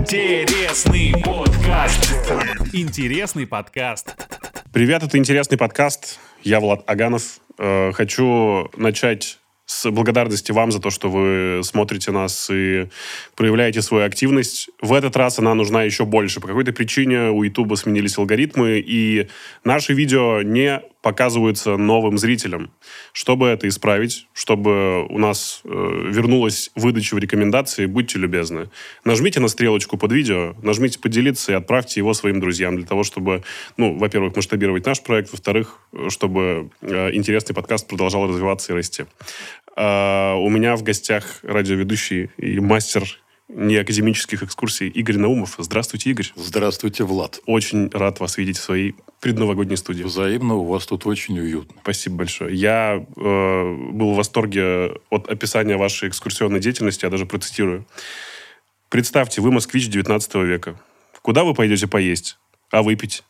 Интересный подкаст. Интересный подкаст. Привет, это интересный подкаст. Я Влад Аганов. Э, Хочу начать с благодарности вам за то, что вы смотрите нас и проявляете свою активность. В этот раз она нужна еще больше. По какой-то причине у YouTube сменились алгоритмы, и наши видео не показываются новым зрителям. Чтобы это исправить, чтобы у нас э, вернулась выдача в рекомендации, будьте любезны. Нажмите на стрелочку под видео, нажмите поделиться и отправьте его своим друзьям для того, чтобы, ну, во-первых, масштабировать наш проект, во-вторых, чтобы э, интересный подкаст продолжал развиваться и расти. Э, у меня в гостях радиоведущий и мастер неакадемических экскурсий Игорь Наумов. Здравствуйте, Игорь. Здравствуйте, Влад. Очень рад вас видеть в своей предновогодней студии. Взаимно, у вас тут очень уютно. Спасибо большое. Я э, был в восторге от описания вашей экскурсионной деятельности, я даже процитирую. Представьте, вы москвич 19 века. Куда вы пойдете поесть? А выпить?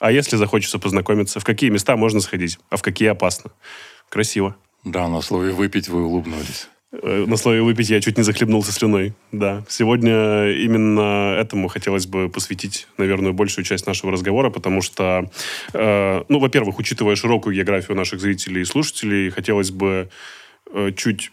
А если захочется познакомиться? В какие места можно сходить? А в какие опасно? Красиво. Да, на слове «выпить» вы улыбнулись. Э, На слове «выпить» я чуть не захлебнулся слюной. Да. Сегодня именно этому хотелось бы посвятить, наверное, большую часть нашего разговора, потому что, э, ну, во-первых, учитывая широкую географию наших зрителей и слушателей, хотелось бы э, чуть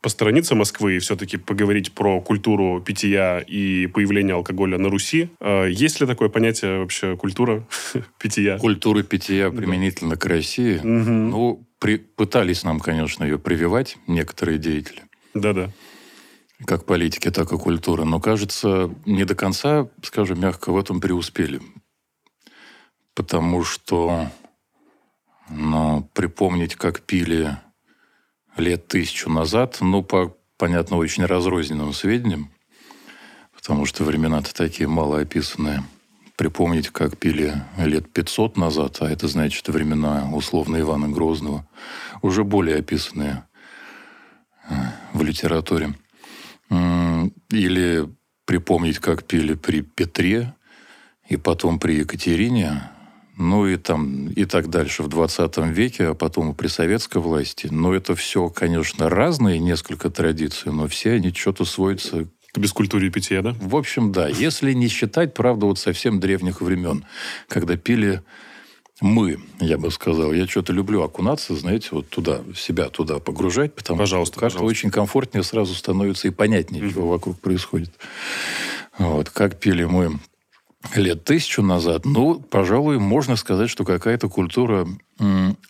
посторониться Москвы и все-таки поговорить про культуру питья и появление алкоголя на Руси. Э, есть ли такое понятие вообще культура питья? Культура питья применительно к России. Ну, при- пытались нам, конечно, ее прививать некоторые деятели. Да-да. Как политики, так и культура. Но, кажется, не до конца, скажем мягко, в этом преуспели. Потому что, ну, припомнить, как пили лет тысячу назад, ну, по, понятно, очень разрозненным сведениям, потому что времена-то такие мало описанные. Припомнить, как пили лет 500 назад, а это значит времена условно Ивана Грозного, уже более описанные э, в литературе. Или припомнить, как пили при Петре, и потом при Екатерине, ну и там и так дальше в 20 веке, а потом при советской власти. Но это все, конечно, разные несколько традиций, но все они что-то сводятся К бескультуре питья, да? в общем, да. Если не считать, правда, вот совсем древних времен, когда пили мы, я бы сказал. Я что-то люблю окунаться, знаете, вот туда, себя туда погружать, потому Пожалуйста, что как-то пожалуйста. очень комфортнее сразу становится и понятнее, что вокруг происходит. Вот, как пили мы лет тысячу назад, ну, пожалуй, можно сказать, что какая-то культура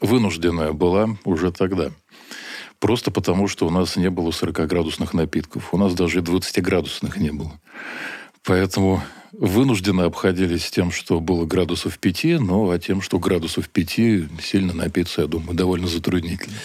вынужденная была уже тогда. Просто потому, что у нас не было 40-градусных напитков. У нас даже и 20-градусных не было. Поэтому вынужденно обходились тем, что было градусов 5, ну, а тем, что градусов 5 сильно напиться, я думаю, довольно затруднительно.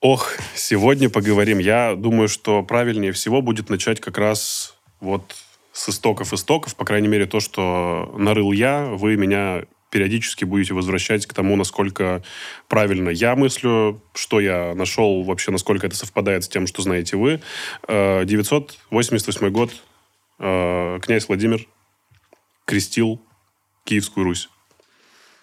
Ох, сегодня поговорим. Я думаю, что правильнее всего будет начать как раз вот с истоков истоков, по крайней мере, то, что нарыл я, вы меня периодически будете возвращать к тому, насколько правильно я мыслю, что я нашел вообще, насколько это совпадает с тем, что знаете вы. Э, 988 год. э, Князь Владимир крестил Киевскую Русь.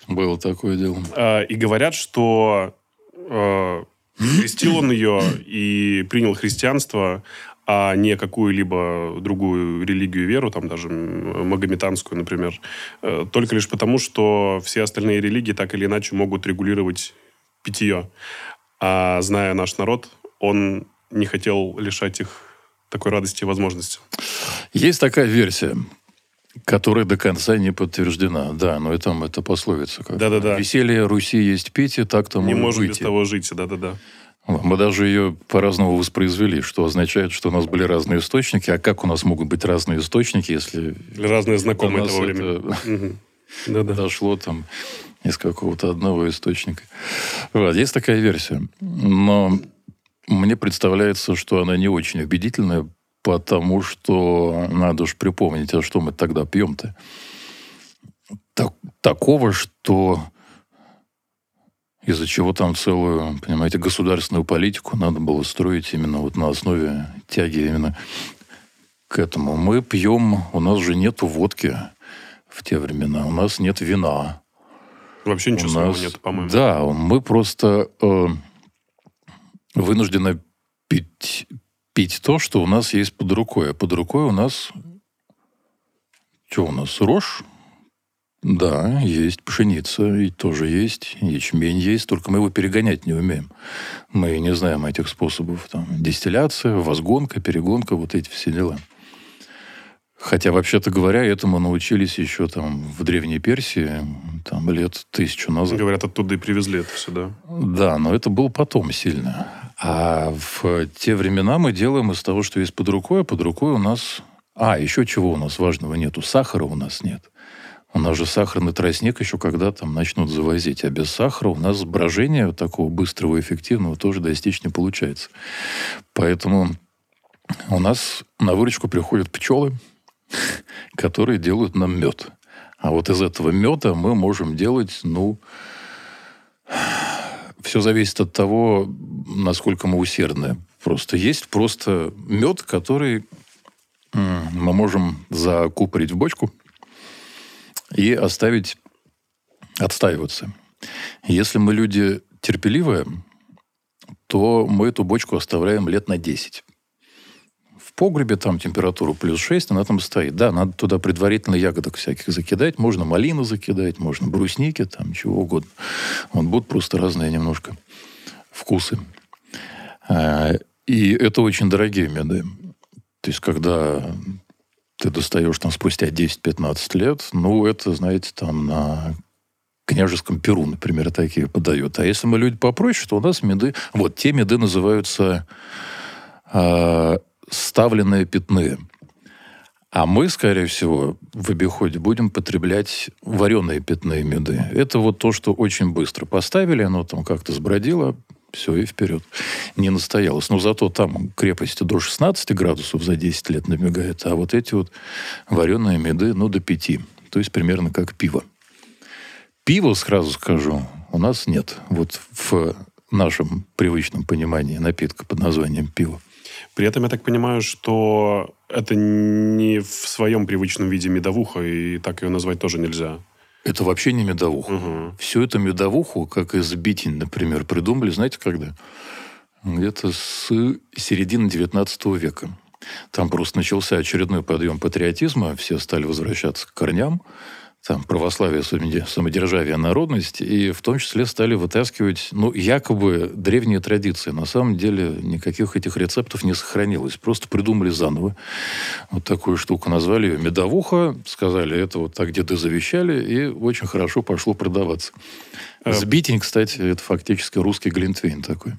Было такое дело. Э, И говорят, что э, крестил он ее и принял христианство, а не какую-либо другую религию, веру, там даже магометанскую, например, э, только лишь потому, что все остальные религии так или иначе могут регулировать питье. А зная наш народ, он не хотел лишать их такой радости и возможности. Есть такая версия, которая до конца не подтверждена. Да, но там это пословица. Как Да-да-да. Веселье Руси есть пить, и так тому не и можем без быть. того жить, да-да-да. Мы даже ее по-разному воспроизвели, что означает, что у нас были разные источники. А как у нас могут быть разные источники, если Или разные знакомые того времени. это дошло там из какого-то одного источника. Вот, есть такая версия. Но мне представляется, что она не очень убедительная, потому что надо уж припомнить, а что мы тогда пьем-то. Так- такого, что из-за чего там целую, понимаете, государственную политику надо было строить именно вот на основе тяги именно к этому. Мы пьем, у нас же нету водки в те времена, у нас нет вина. Вообще ничего У нас- нет, по-моему. Да, мы просто э, вынуждены пить, пить то, что у нас есть под рукой. А под рукой у нас Что у нас? Рожь? Да, есть пшеница, и тоже есть, ячмень есть, только мы его перегонять не умеем. Мы не знаем этих способов. Там, дистилляция, возгонка, перегонка, вот эти все дела. Хотя, вообще-то говоря, этому научились еще там в Древней Персии, там лет тысячу назад. Говорят, оттуда и привезли это сюда. Да, но это было потом сильно. А в те времена мы делаем из того, что есть под рукой, а под рукой у нас... А, еще чего у нас важного нету? Сахара у нас нет. У нас же сахарный тростник еще когда там начнут завозить. А без сахара у нас брожения такого быстрого и эффективного тоже достичь не получается. Поэтому у нас на выручку приходят пчелы, которые делают нам мед. А вот из этого меда мы можем делать, ну, все зависит от того, насколько мы усердны. Просто есть просто мед, который мы можем закупорить в бочку – и оставить отстаиваться. Если мы люди терпеливые, то мы эту бочку оставляем лет на 10. В погребе там температура плюс 6, она там стоит. Да, надо туда предварительно ягодок всяких закидать. Можно малину закидать, можно брусники, там чего угодно. Вот будут просто разные немножко вкусы. А, и это очень дорогие меды. То есть, когда ты достаешь там спустя 10-15 лет, ну, это, знаете, там на княжеском Перу, например, такие подают. А если мы люди попроще, то у нас меды... Вот, те меды называются э, ставленные пятные. А мы, скорее всего, в обиходе будем потреблять вареные пятные меды. Это вот то, что очень быстро поставили, оно там как-то сбродило, все, и вперед. Не настоялось. Но зато там крепости до 16 градусов за 10 лет набегает, а вот эти вот вареные меды, ну, до 5. То есть примерно как пиво. Пиво, сразу скажу, у нас нет. Вот в нашем привычном понимании напитка под названием пиво. При этом я так понимаю, что это не в своем привычном виде медовуха, и так ее назвать тоже нельзя. Это вообще не медовуха. Угу. Всю эту медовуху, как из битень, например, придумали, знаете, когда? Где-то с середины 19 века. Там просто начался очередной подъем патриотизма, все стали возвращаться к корням там, православие, самодержавие, народность, и в том числе стали вытаскивать, ну, якобы древние традиции. На самом деле никаких этих рецептов не сохранилось. Просто придумали заново вот такую штуку. Назвали ее медовуха, сказали, это вот так деды завещали, и очень хорошо пошло продаваться. Э, Сбитень, кстати, это фактически русский глинтвейн такой.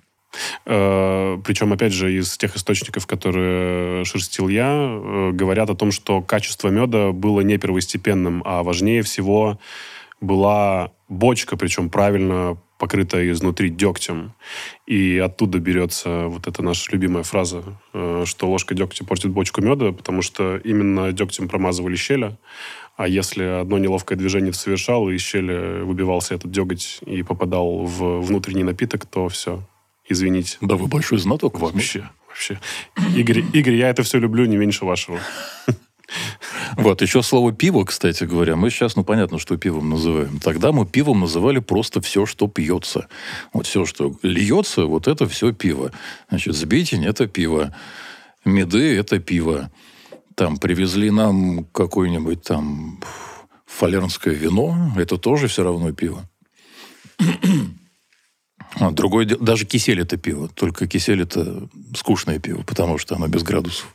Э, Причем, опять же, из тех источников, которые шерстил я, э, говорят о том, что качество меда было не первостепенным, а важнее всего была бочка, причем правильно покрытая изнутри дегтем. И оттуда берется вот эта наша любимая фраза, э, что ложка дегтя портит бочку меда, потому что именно дегтем промазывали щели, а если одно неловкое движение совершал, и из щели выбивался этот деготь и попадал в внутренний напиток, то все, Извините. Да вы большой знаток. Вообще. Вообще. Игорь, Игорь, я это все люблю не меньше вашего. Вот, еще слово пиво, кстати говоря. Мы сейчас, ну, понятно, что пивом называем. Тогда мы пивом называли просто все, что пьется. Вот все, что льется, вот это все пиво. Значит, сбитень – это пиво. Меды – это пиво. Там привезли нам какое-нибудь там фалернское вино. Это тоже все равно пиво. А, другой, даже кисель это пиво, только кисель это скучное пиво, потому что оно без градусов.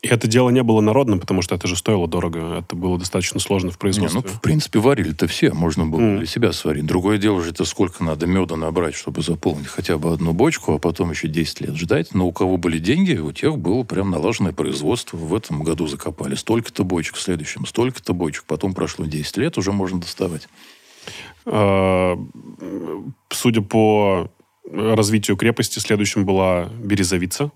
И это дело не было народным, потому что это же стоило дорого. Это было достаточно сложно в производстве. Не, ну, в принципе, варили-то все. Можно было mm. для себя сварить. Другое дело же, это сколько надо меда набрать, чтобы заполнить хотя бы одну бочку, а потом еще 10 лет ждать. Но у кого были деньги, у тех было прям налаженное производство. В этом году закопали столько-то бочек, в следующем столько-то бочек. Потом прошло 10 лет, уже можно доставать. Э, судя по развитию крепости, следующим была Березовица.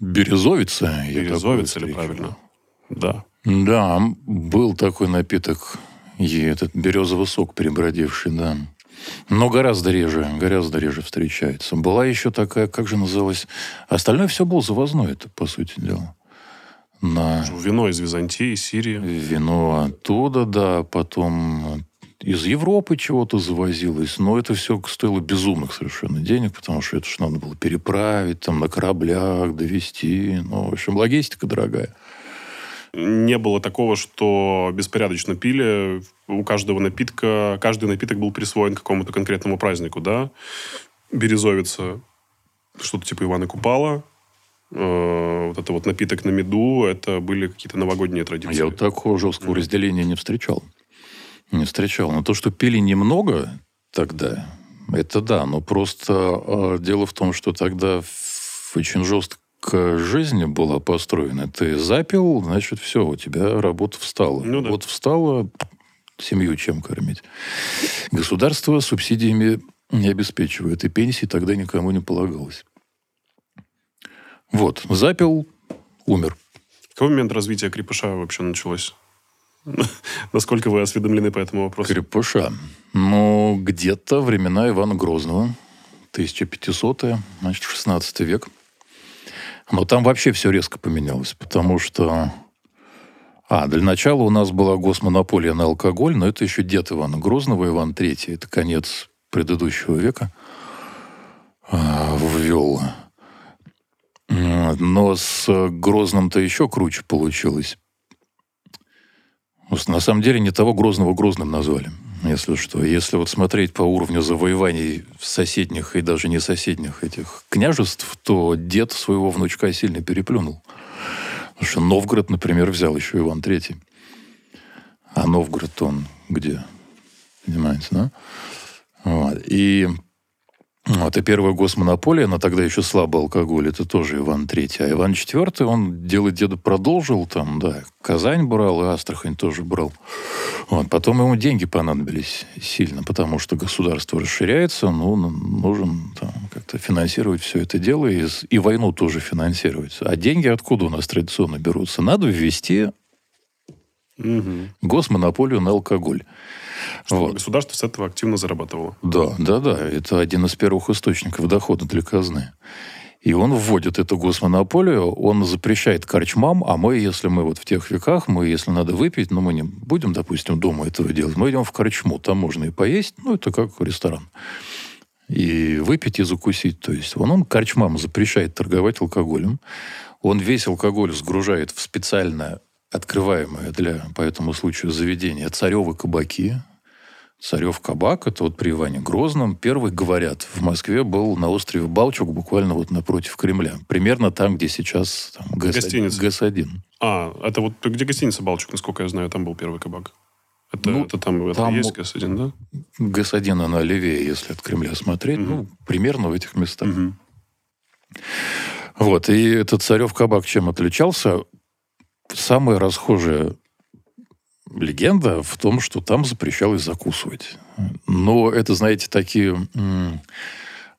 Березовица? Березовица или правильно? Да. Да, был такой напиток, и этот березовый сок перебродивший, да. Но гораздо реже, гораздо реже встречается. Была еще такая, как же называлась? Остальное все было завозное, это, по сути дела на... Вино из Византии, Сирии. Вино оттуда, да. Потом из Европы чего-то завозилось. Но это все стоило безумных совершенно денег, потому что это же надо было переправить, там, на кораблях довести. Ну, в общем, логистика дорогая. не было такого, что беспорядочно пили. У каждого напитка, каждый напиток был присвоен какому-то конкретному празднику, да. Березовица, что-то типа Ивана Купала, вот это вот напиток на меду, это были какие-то новогодние традиции. Я вот такого жесткого разделения не встречал. Не встречал. Но то, что пили немного тогда, это да. Но просто э, дело в том, что тогда очень жесткая жизнь была построена. Ты запил, значит, все, у тебя работа встала. Ну да. Вот встала, семью чем кормить. Государство субсидиями не обеспечивает, и пенсии тогда никому не полагалось. Вот, запил, умер. Какой момент развития крепыша вообще началось? Насколько вы осведомлены по этому вопросу? Крепыша. Ну, где-то времена Ивана Грозного. 1500-е, значит, 16 век. Но там вообще все резко поменялось, потому что... А, для начала у нас была госмонополия на алкоголь, но это еще дед Ивана Грозного, Иван III. Это конец предыдущего века а, ввел. Но с Грозным-то еще круче получилось. На самом деле не того Грозного Грозным назвали, если что. Если вот смотреть по уровню завоеваний соседних и даже не соседних этих княжеств, то дед своего внучка сильно переплюнул. Потому что Новгород, например, взял еще Иван Третий. А Новгород он где? Понимаете, да? Вот. И вот, и первая госмонополия, но тогда еще слабый алкоголь, это тоже Иван III. А Иван IV, он делать деда продолжил, там, да, Казань брал, и Астрахань тоже брал. Вот, потом ему деньги понадобились сильно, потому что государство расширяется, ну, нужен там, как-то финансировать все это дело, и, и войну тоже финансировать. А деньги откуда у нас традиционно берутся? Надо ввести угу. госмонополию на алкоголь. Чтобы вот. государство с этого активно зарабатывало. Да, да, да. Это один из первых источников дохода для казны. И он вводит эту госмонополию, он запрещает корчмам, а мы, если мы вот в тех веках, мы, если надо выпить, но ну, мы не будем, допустим, дома этого делать, мы идем в корчму, там можно и поесть, ну, это как ресторан. И выпить, и закусить. То есть он, он корчмам запрещает торговать алкоголем, он весь алкоголь сгружает в специально открываемое для, по этому случаю, заведение царевы кабаки, Царев кабак, это вот при Иване Грозном. Первый, говорят, в Москве был на острове Балчук, буквально вот напротив Кремля. Примерно там, где сейчас там, ГЭС, Гостиница. ГЭС-1. А, это вот где гостиница Балчук, насколько я знаю, там был первый кабак. Это, ну, это там, это там есть ГЭС-1, да? ГЭС-1, она левее, если от Кремля смотреть. Угу. Ну, примерно в этих местах. Угу. Вот, и этот Царев кабак чем отличался? Самое расхожее легенда в том, что там запрещалось закусывать. Но это, знаете, такие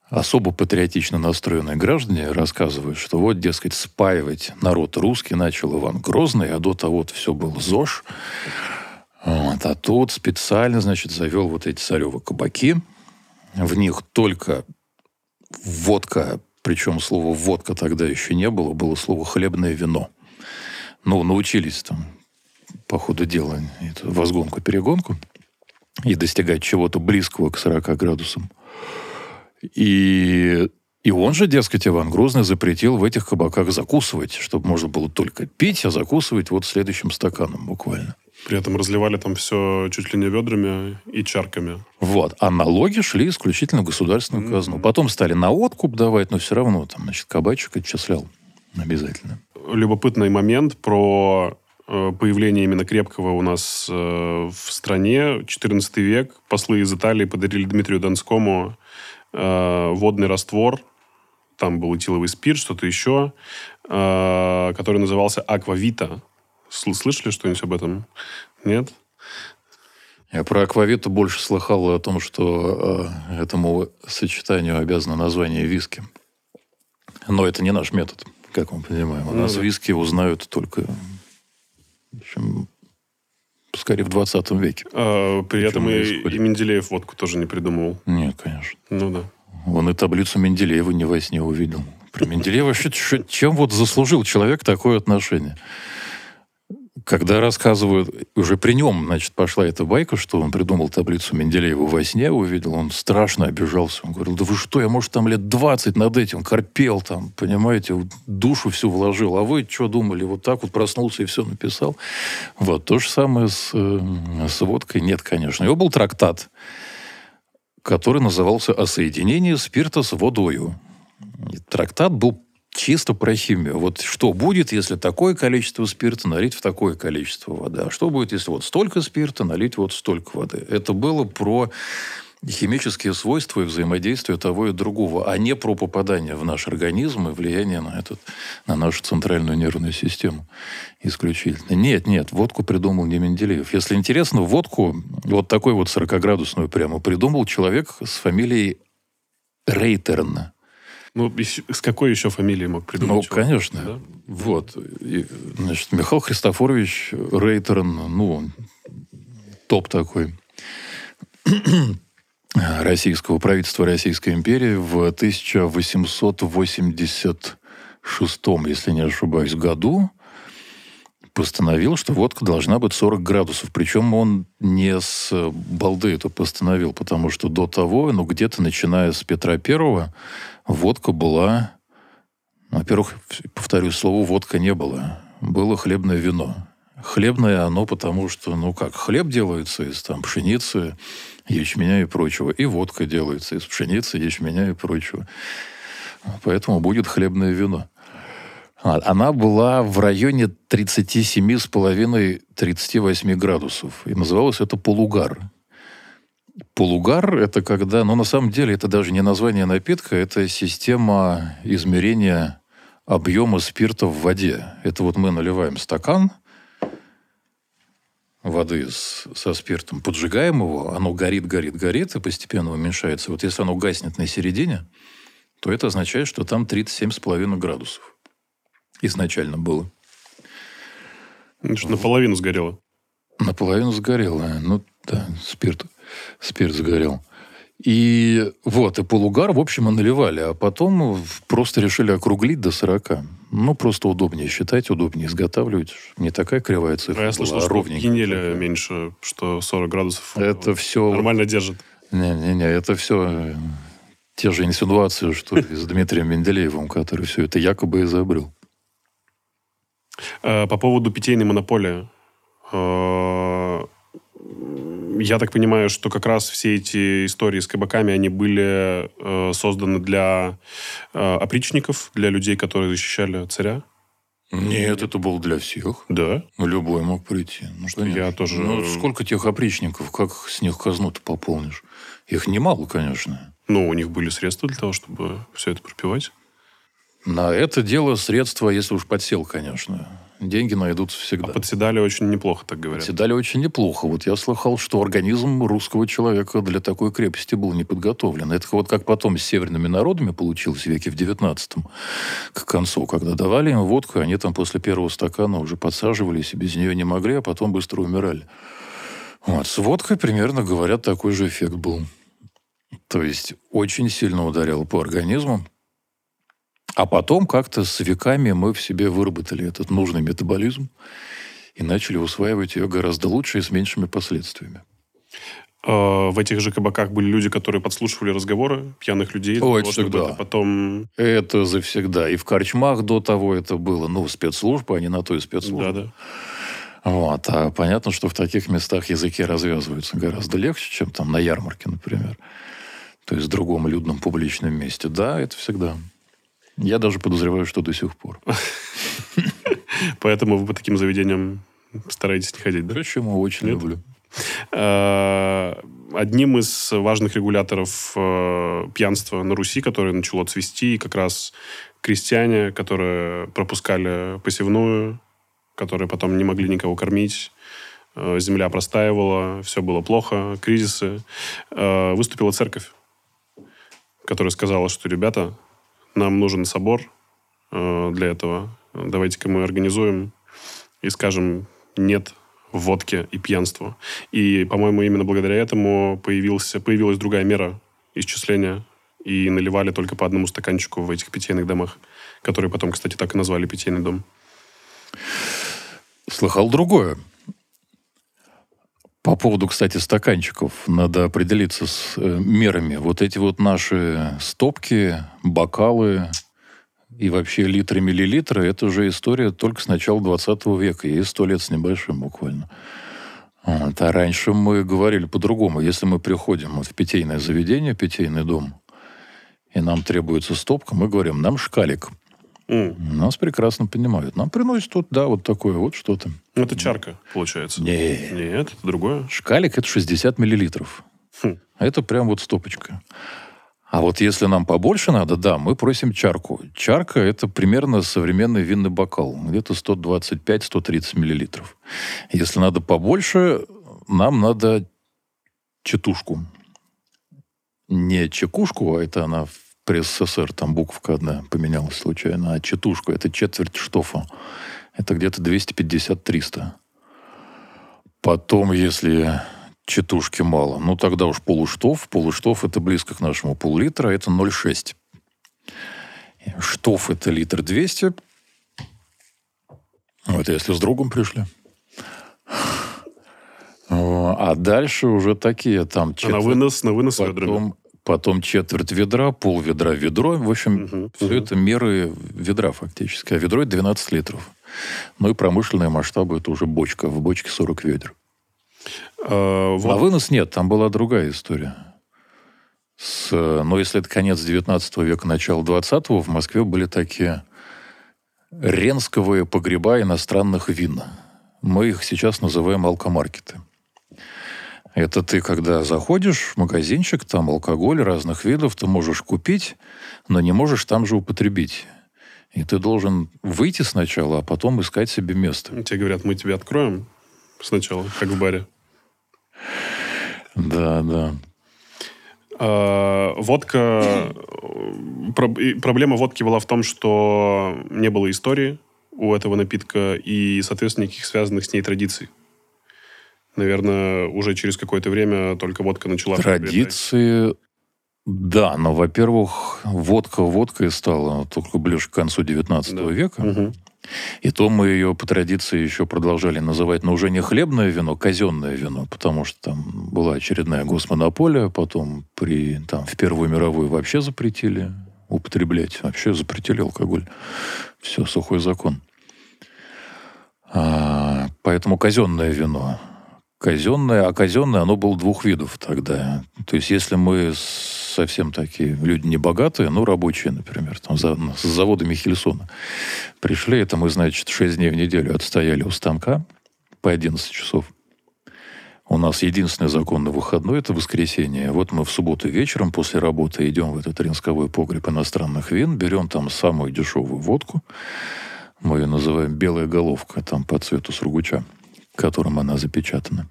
особо патриотично настроенные граждане рассказывают, что вот, дескать, спаивать народ русский начал Иван Грозный, а до того вот все было ЗОЖ. Вот, а тут специально, значит, завел вот эти царевы кабаки. В них только водка, причем слово «водка» тогда еще не было, было слово «хлебное вино». Ну, научились там по ходу дела эту возгонку-перегонку и достигать чего-то близкого к 40 градусам. И, и он же, дескать, Иван Грозный запретил в этих кабаках закусывать, чтобы можно было только пить, а закусывать вот следующим стаканом буквально. При этом разливали там все чуть ли не ведрами и чарками. Вот. А налоги шли исключительно в государственную казну. Mm-hmm. Потом стали на откуп давать, но все равно там, значит, кабачек отчислял обязательно. Любопытный момент про Э, появление именно крепкого у нас э, в стране. 14 век. Послы из Италии подарили Дмитрию Донскому э, водный раствор. Там был этиловый спирт, что-то еще, который назывался Аквавита. Слышали что-нибудь об этом? Нет? Я про аквавиту больше слыхал о том, что этому сочетанию обязано название виски. Но это не наш метод, как мы понимаем. У ну, нас да. виски узнают только чем скорее в 20 веке. А, при этом и, и Менделеев водку тоже не придумывал. Нет, конечно. Ну да. Он и таблицу Менделеева не во сне увидел. Про Менделеева чем вот заслужил человек такое отношение? Когда рассказывают, уже при нем, значит, пошла эта байка, что он придумал таблицу Менделеева во сне, увидел, он страшно обижался. Он говорил, да вы что, я, может, там лет 20 над этим корпел, там, понимаете, душу всю вложил, а вы что думали, вот так вот проснулся и все написал? Вот, то же самое с, э, с водкой нет, конечно. У него был трактат, который назывался «О соединении спирта с водою». Трактат был чисто про химию. Вот что будет, если такое количество спирта налить в такое количество воды? А что будет, если вот столько спирта налить вот столько воды? Это было про химические свойства и взаимодействие того и другого, а не про попадание в наш организм и влияние на, этот, на нашу центральную нервную систему исключительно. Нет, нет, водку придумал не Менделеев. Если интересно, водку, вот такой вот 40-градусную прямо, придумал человек с фамилией Рейтерна. Ну, с какой еще фамилией мог придумать? Ну, человек? конечно. Да? Вот. И, значит, Михаил Христофорович Рейтерн, ну, топ такой российского правительства Российской империи в 1886, если не ошибаюсь, году постановил, что водка должна быть 40 градусов. Причем он не с балды это постановил, потому что до того, ну, где-то начиная с Петра Первого, водка была... Во-первых, повторюсь, слова водка не было. Было хлебное вино. Хлебное оно потому, что, ну как, хлеб делается из там, пшеницы, ячменя и прочего. И водка делается из пшеницы, ячменя и прочего. Поэтому будет хлебное вино. Она была в районе 37,5-38 градусов. И называлось это полугар. Полугар – это когда, ну, на самом деле, это даже не название напитка, это система измерения объема спирта в воде. Это вот мы наливаем стакан воды с, со спиртом, поджигаем его, оно горит, горит, горит и постепенно уменьшается. Вот если оно гаснет на середине, то это означает, что там 37,5 градусов изначально было. Что, наполовину сгорело? Наполовину сгорело. Ну, да, спирт спирт сгорел. И вот, и полугар, в общем, и наливали. А потом просто решили округлить до 40. Ну, просто удобнее считать, удобнее изготавливать. Не такая кривая цифра а я слышал, была, а что генеля меньше, что 40 градусов это все... нормально держит. Не-не-не, это все э, те же инсинуации, что и с Дмитрием Менделеевым, который все это якобы изобрел. Э, по поводу питейной монополии. Э, я так понимаю, что как раз все эти истории с кабаками, они были э, созданы для опричников, для людей, которые защищали царя? Нет, это было для всех. Да? Ну, любой мог прийти. Ну, что Я нет? тоже... Ну, сколько тех опричников, как с них казну-то пополнишь? Их немало, конечно. Ну, у них были средства для того, чтобы все это пропивать. На это дело средства, если уж подсел, конечно деньги найдутся всегда. А подседали очень неплохо, так говорят. Подседали очень неплохо. Вот я слыхал, что организм русского человека для такой крепости был не подготовлен. Это вот как потом с северными народами получилось веке в XIX, к концу, когда давали им водку, они там после первого стакана уже подсаживались и без нее не могли, а потом быстро умирали. Вот. С водкой примерно, говорят, такой же эффект был. То есть очень сильно ударил по организму. А потом как-то с веками мы в себе выработали этот нужный метаболизм и начали усваивать ее гораздо лучше и с меньшими последствиями. А, в этих же кабаках были люди, которые подслушивали разговоры пьяных людей. Ой, того, всегда. Это потом... Это завсегда. И в корчмах до того это было. Ну, спецслужбы, они на то и спецслужбы. Да, да. Вот. А понятно, что в таких местах языки развязываются гораздо легче, чем там на ярмарке, например. То есть в другом людном публичном месте. Да, это всегда. Я даже подозреваю, что до сих пор. Поэтому вы по таким заведениям стараетесь не ходить, да? Почему? Очень Нет? люблю. А, одним из важных регуляторов э, пьянства на Руси, которое начало цвести, как раз крестьяне, которые пропускали посевную, которые потом не могли никого кормить, э, земля простаивала, все было плохо, кризисы, э, выступила церковь, которая сказала, что, ребята, нам нужен собор э, для этого. Давайте-ка мы организуем и скажем нет водке и пьянству. И, по-моему, именно благодаря этому появился, появилась другая мера исчисления. И наливали только по одному стаканчику в этих питейных домах, которые потом, кстати, так и назвали питейный дом. слыхал другое. По поводу, кстати, стаканчиков, надо определиться с э, мерами. Вот эти вот наши стопки, бокалы и вообще литры, миллилитры, это уже история только с начала 20 века, ей сто лет с небольшим буквально. Вот. А раньше мы говорили по-другому. Если мы приходим вот в питейное заведение, питейный дом, и нам требуется стопка, мы говорим, нам шкалик – Mm. Нас прекрасно понимают. Нам приносят тут, да, вот такое вот что-то. Это чарка, получается. Нет. Нет, это другое. Шкалик – это 60 миллилитров. Хм. Это прям вот стопочка. А вот если нам побольше надо, да, мы просим чарку. Чарка – это примерно современный винный бокал. Где-то 125-130 миллилитров. Если надо побольше, нам надо четушку. Не чекушку, а это она СССР там буковка одна поменялась случайно, а четушку это четверть штофа. Это где-то 250-300. Потом, если четушки мало, ну тогда уж полуштоф. Полуштоф это близко к нашему пол-литра, это 0,6. Штоф это литр 200. Вот если с другом пришли. А дальше уже такие там... Четверть, а на вынос, на вынос потом, ведрами потом четверть ведра, пол ведра ведро. В общем, угу, все угу. это меры ведра фактически. А ведро это 12 литров. Ну и промышленные масштабы это уже бочка. В бочке 40 ведер. А, вот. а вынос нет, там была другая история. С, но если это конец 19 века, начало 20-го, в Москве были такие ренсковые погреба иностранных вин. Мы их сейчас называем алкомаркеты. Это ты, когда заходишь в магазинчик, там алкоголь разных видов ты можешь купить, но не можешь там же употребить. И ты должен выйти сначала, а потом искать себе место. Тебе говорят, мы тебе откроем сначала, как в баре. Да, да. А, водка... Проблема водки была в том, что не было истории у этого напитка и, соответственно, никаких связанных с ней традиций наверное, уже через какое-то время только водка начала Традиции, да, но, во-первых, водка водкой стала только ближе к концу 19 да. века. Угу. И то мы ее по традиции еще продолжали называть, но уже не хлебное вино, казенное вино, потому что там была очередная госмонополия, потом при, там, в Первую мировую вообще запретили употреблять, вообще запретили алкоголь. Все, сухой закон. А, поэтому казенное вино казенное, а казенное оно было двух видов тогда. То есть, если мы совсем такие люди не богатые, ну, рабочие, например, там, за, с завода Михельсона, пришли, это мы, значит, 6 дней в неделю отстояли у станка по 11 часов. У нас единственный законный выходной – это воскресенье. Вот мы в субботу вечером после работы идем в этот ринсковой погреб иностранных вин, берем там самую дешевую водку, мы ее называем «белая головка», там по цвету сургуча – которым она запечатана.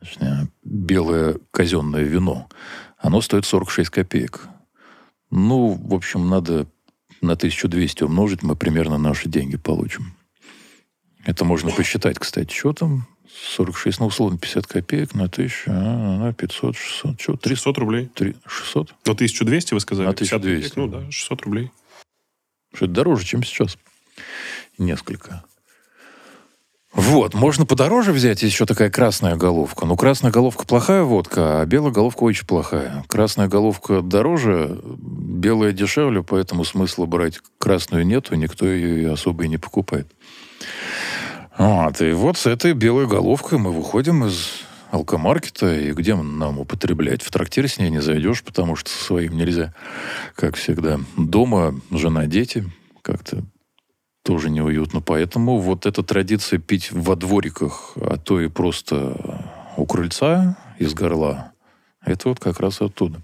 Значит, белое казенное вино. Оно стоит 46 копеек. Ну, в общем, надо на 1200 умножить, мы примерно наши деньги получим. Это можно посчитать, кстати. Там? 46, ну, условно, 50 копеек на 1000, а, на 500, 600. Что, 300? 600 рублей. 3, 600? Ну, 1200 вы сказали? На 1200. Копеек, ну, да, 600 рублей. Что это дороже, чем сейчас. Несколько. Вот, можно подороже взять, есть еще такая красная головка. Ну, красная головка плохая водка, а белая головка очень плохая. Красная головка дороже, белая дешевле, поэтому смысла брать красную нету, никто ее особо и не покупает. Вот, и вот с этой белой головкой мы выходим из алкомаркета, и где нам употреблять? В трактире с ней не зайдешь, потому что со своим нельзя, как всегда. Дома жена, дети, как-то тоже неуютно. Поэтому вот эта традиция пить во двориках, а то и просто у крыльца из горла, это вот как раз оттуда.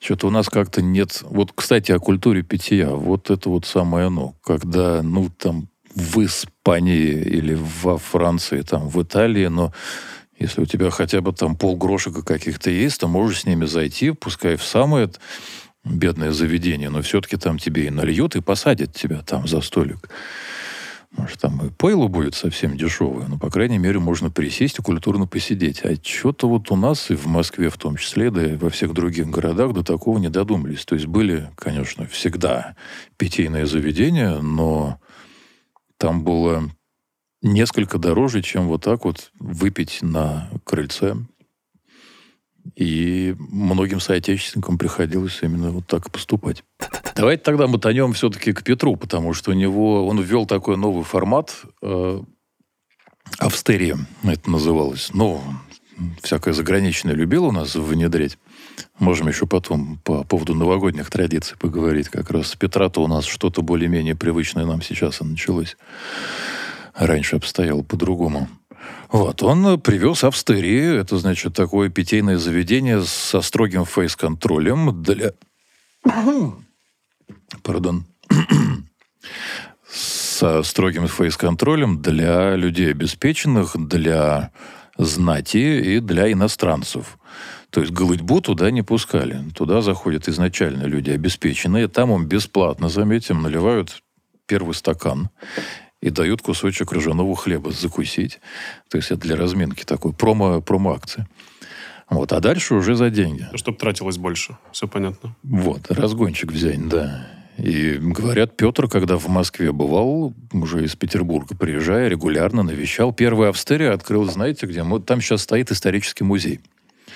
Что-то у нас как-то нет... Вот, кстати, о культуре питья. Вот это вот самое оно. Когда, ну, там, в Испании или во Франции, там, в Италии, но если у тебя хотя бы там полгрошика каких-то есть, то можешь с ними зайти, пускай в самое бедное заведение, но все-таки там тебе и нальют, и посадят тебя там за столик. Может, там и пойло будет совсем дешевое, но, по крайней мере, можно присесть и культурно посидеть. А что-то вот у нас, и в Москве в том числе, да и во всех других городах до такого не додумались. То есть были, конечно, всегда питейные заведения, но там было несколько дороже, чем вот так вот выпить на крыльце. И многим соотечественникам приходилось именно вот так поступать. Давайте тогда мотанем все-таки к Петру, потому что у него он ввел такой новый формат. Э, Австерия это называлось. Ну, всякое заграничное любил у нас внедрять. Можем еще потом по поводу новогодних традиций поговорить. Как раз с Петра-то у нас что-то более-менее привычное нам сейчас и началось. Раньше обстояло по-другому. Вот, он привез Австерии, это, значит, такое питейное заведение со строгим фейс-контролем для... Пардон. со строгим фейс-контролем для людей обеспеченных, для знати и для иностранцев. То есть голытьбу туда не пускали. Туда заходят изначально люди обеспеченные. Там им бесплатно, заметим, наливают первый стакан и дают кусочек ржаного хлеба закусить. То есть это для разминки такой промо, промо-акция. Вот, а дальше уже за деньги. Чтобы тратилось больше, все понятно. Вот, разгончик взять, да. И говорят, Петр, когда в Москве бывал, уже из Петербурга приезжая, регулярно навещал. Первая Австерия открыл, знаете, где? Вот там сейчас стоит исторический музей.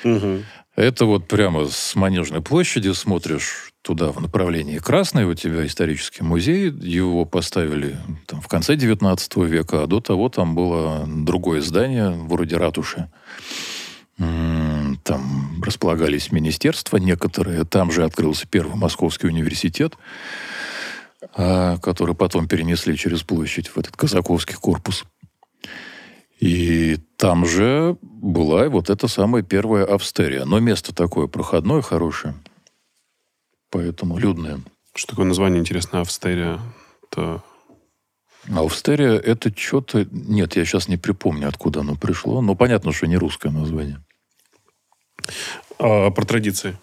Угу. Это вот прямо с Манежной площади смотришь туда в направлении Красной, у тебя исторический музей, его поставили там, в конце 19 века, а до того там было другое здание, вроде ратуши. Там располагались министерства некоторые, там же открылся первый Московский университет, а, который потом перенесли через площадь в этот Казаковский корпус. И там же была вот эта самая первая Австерия. Но место такое проходное, хорошее. Поэтому людное. Что такое название интересное Австерия? Это... Австерия это что-то... Нет, я сейчас не припомню, откуда оно пришло. Но понятно, что не русское название. А, про традиции.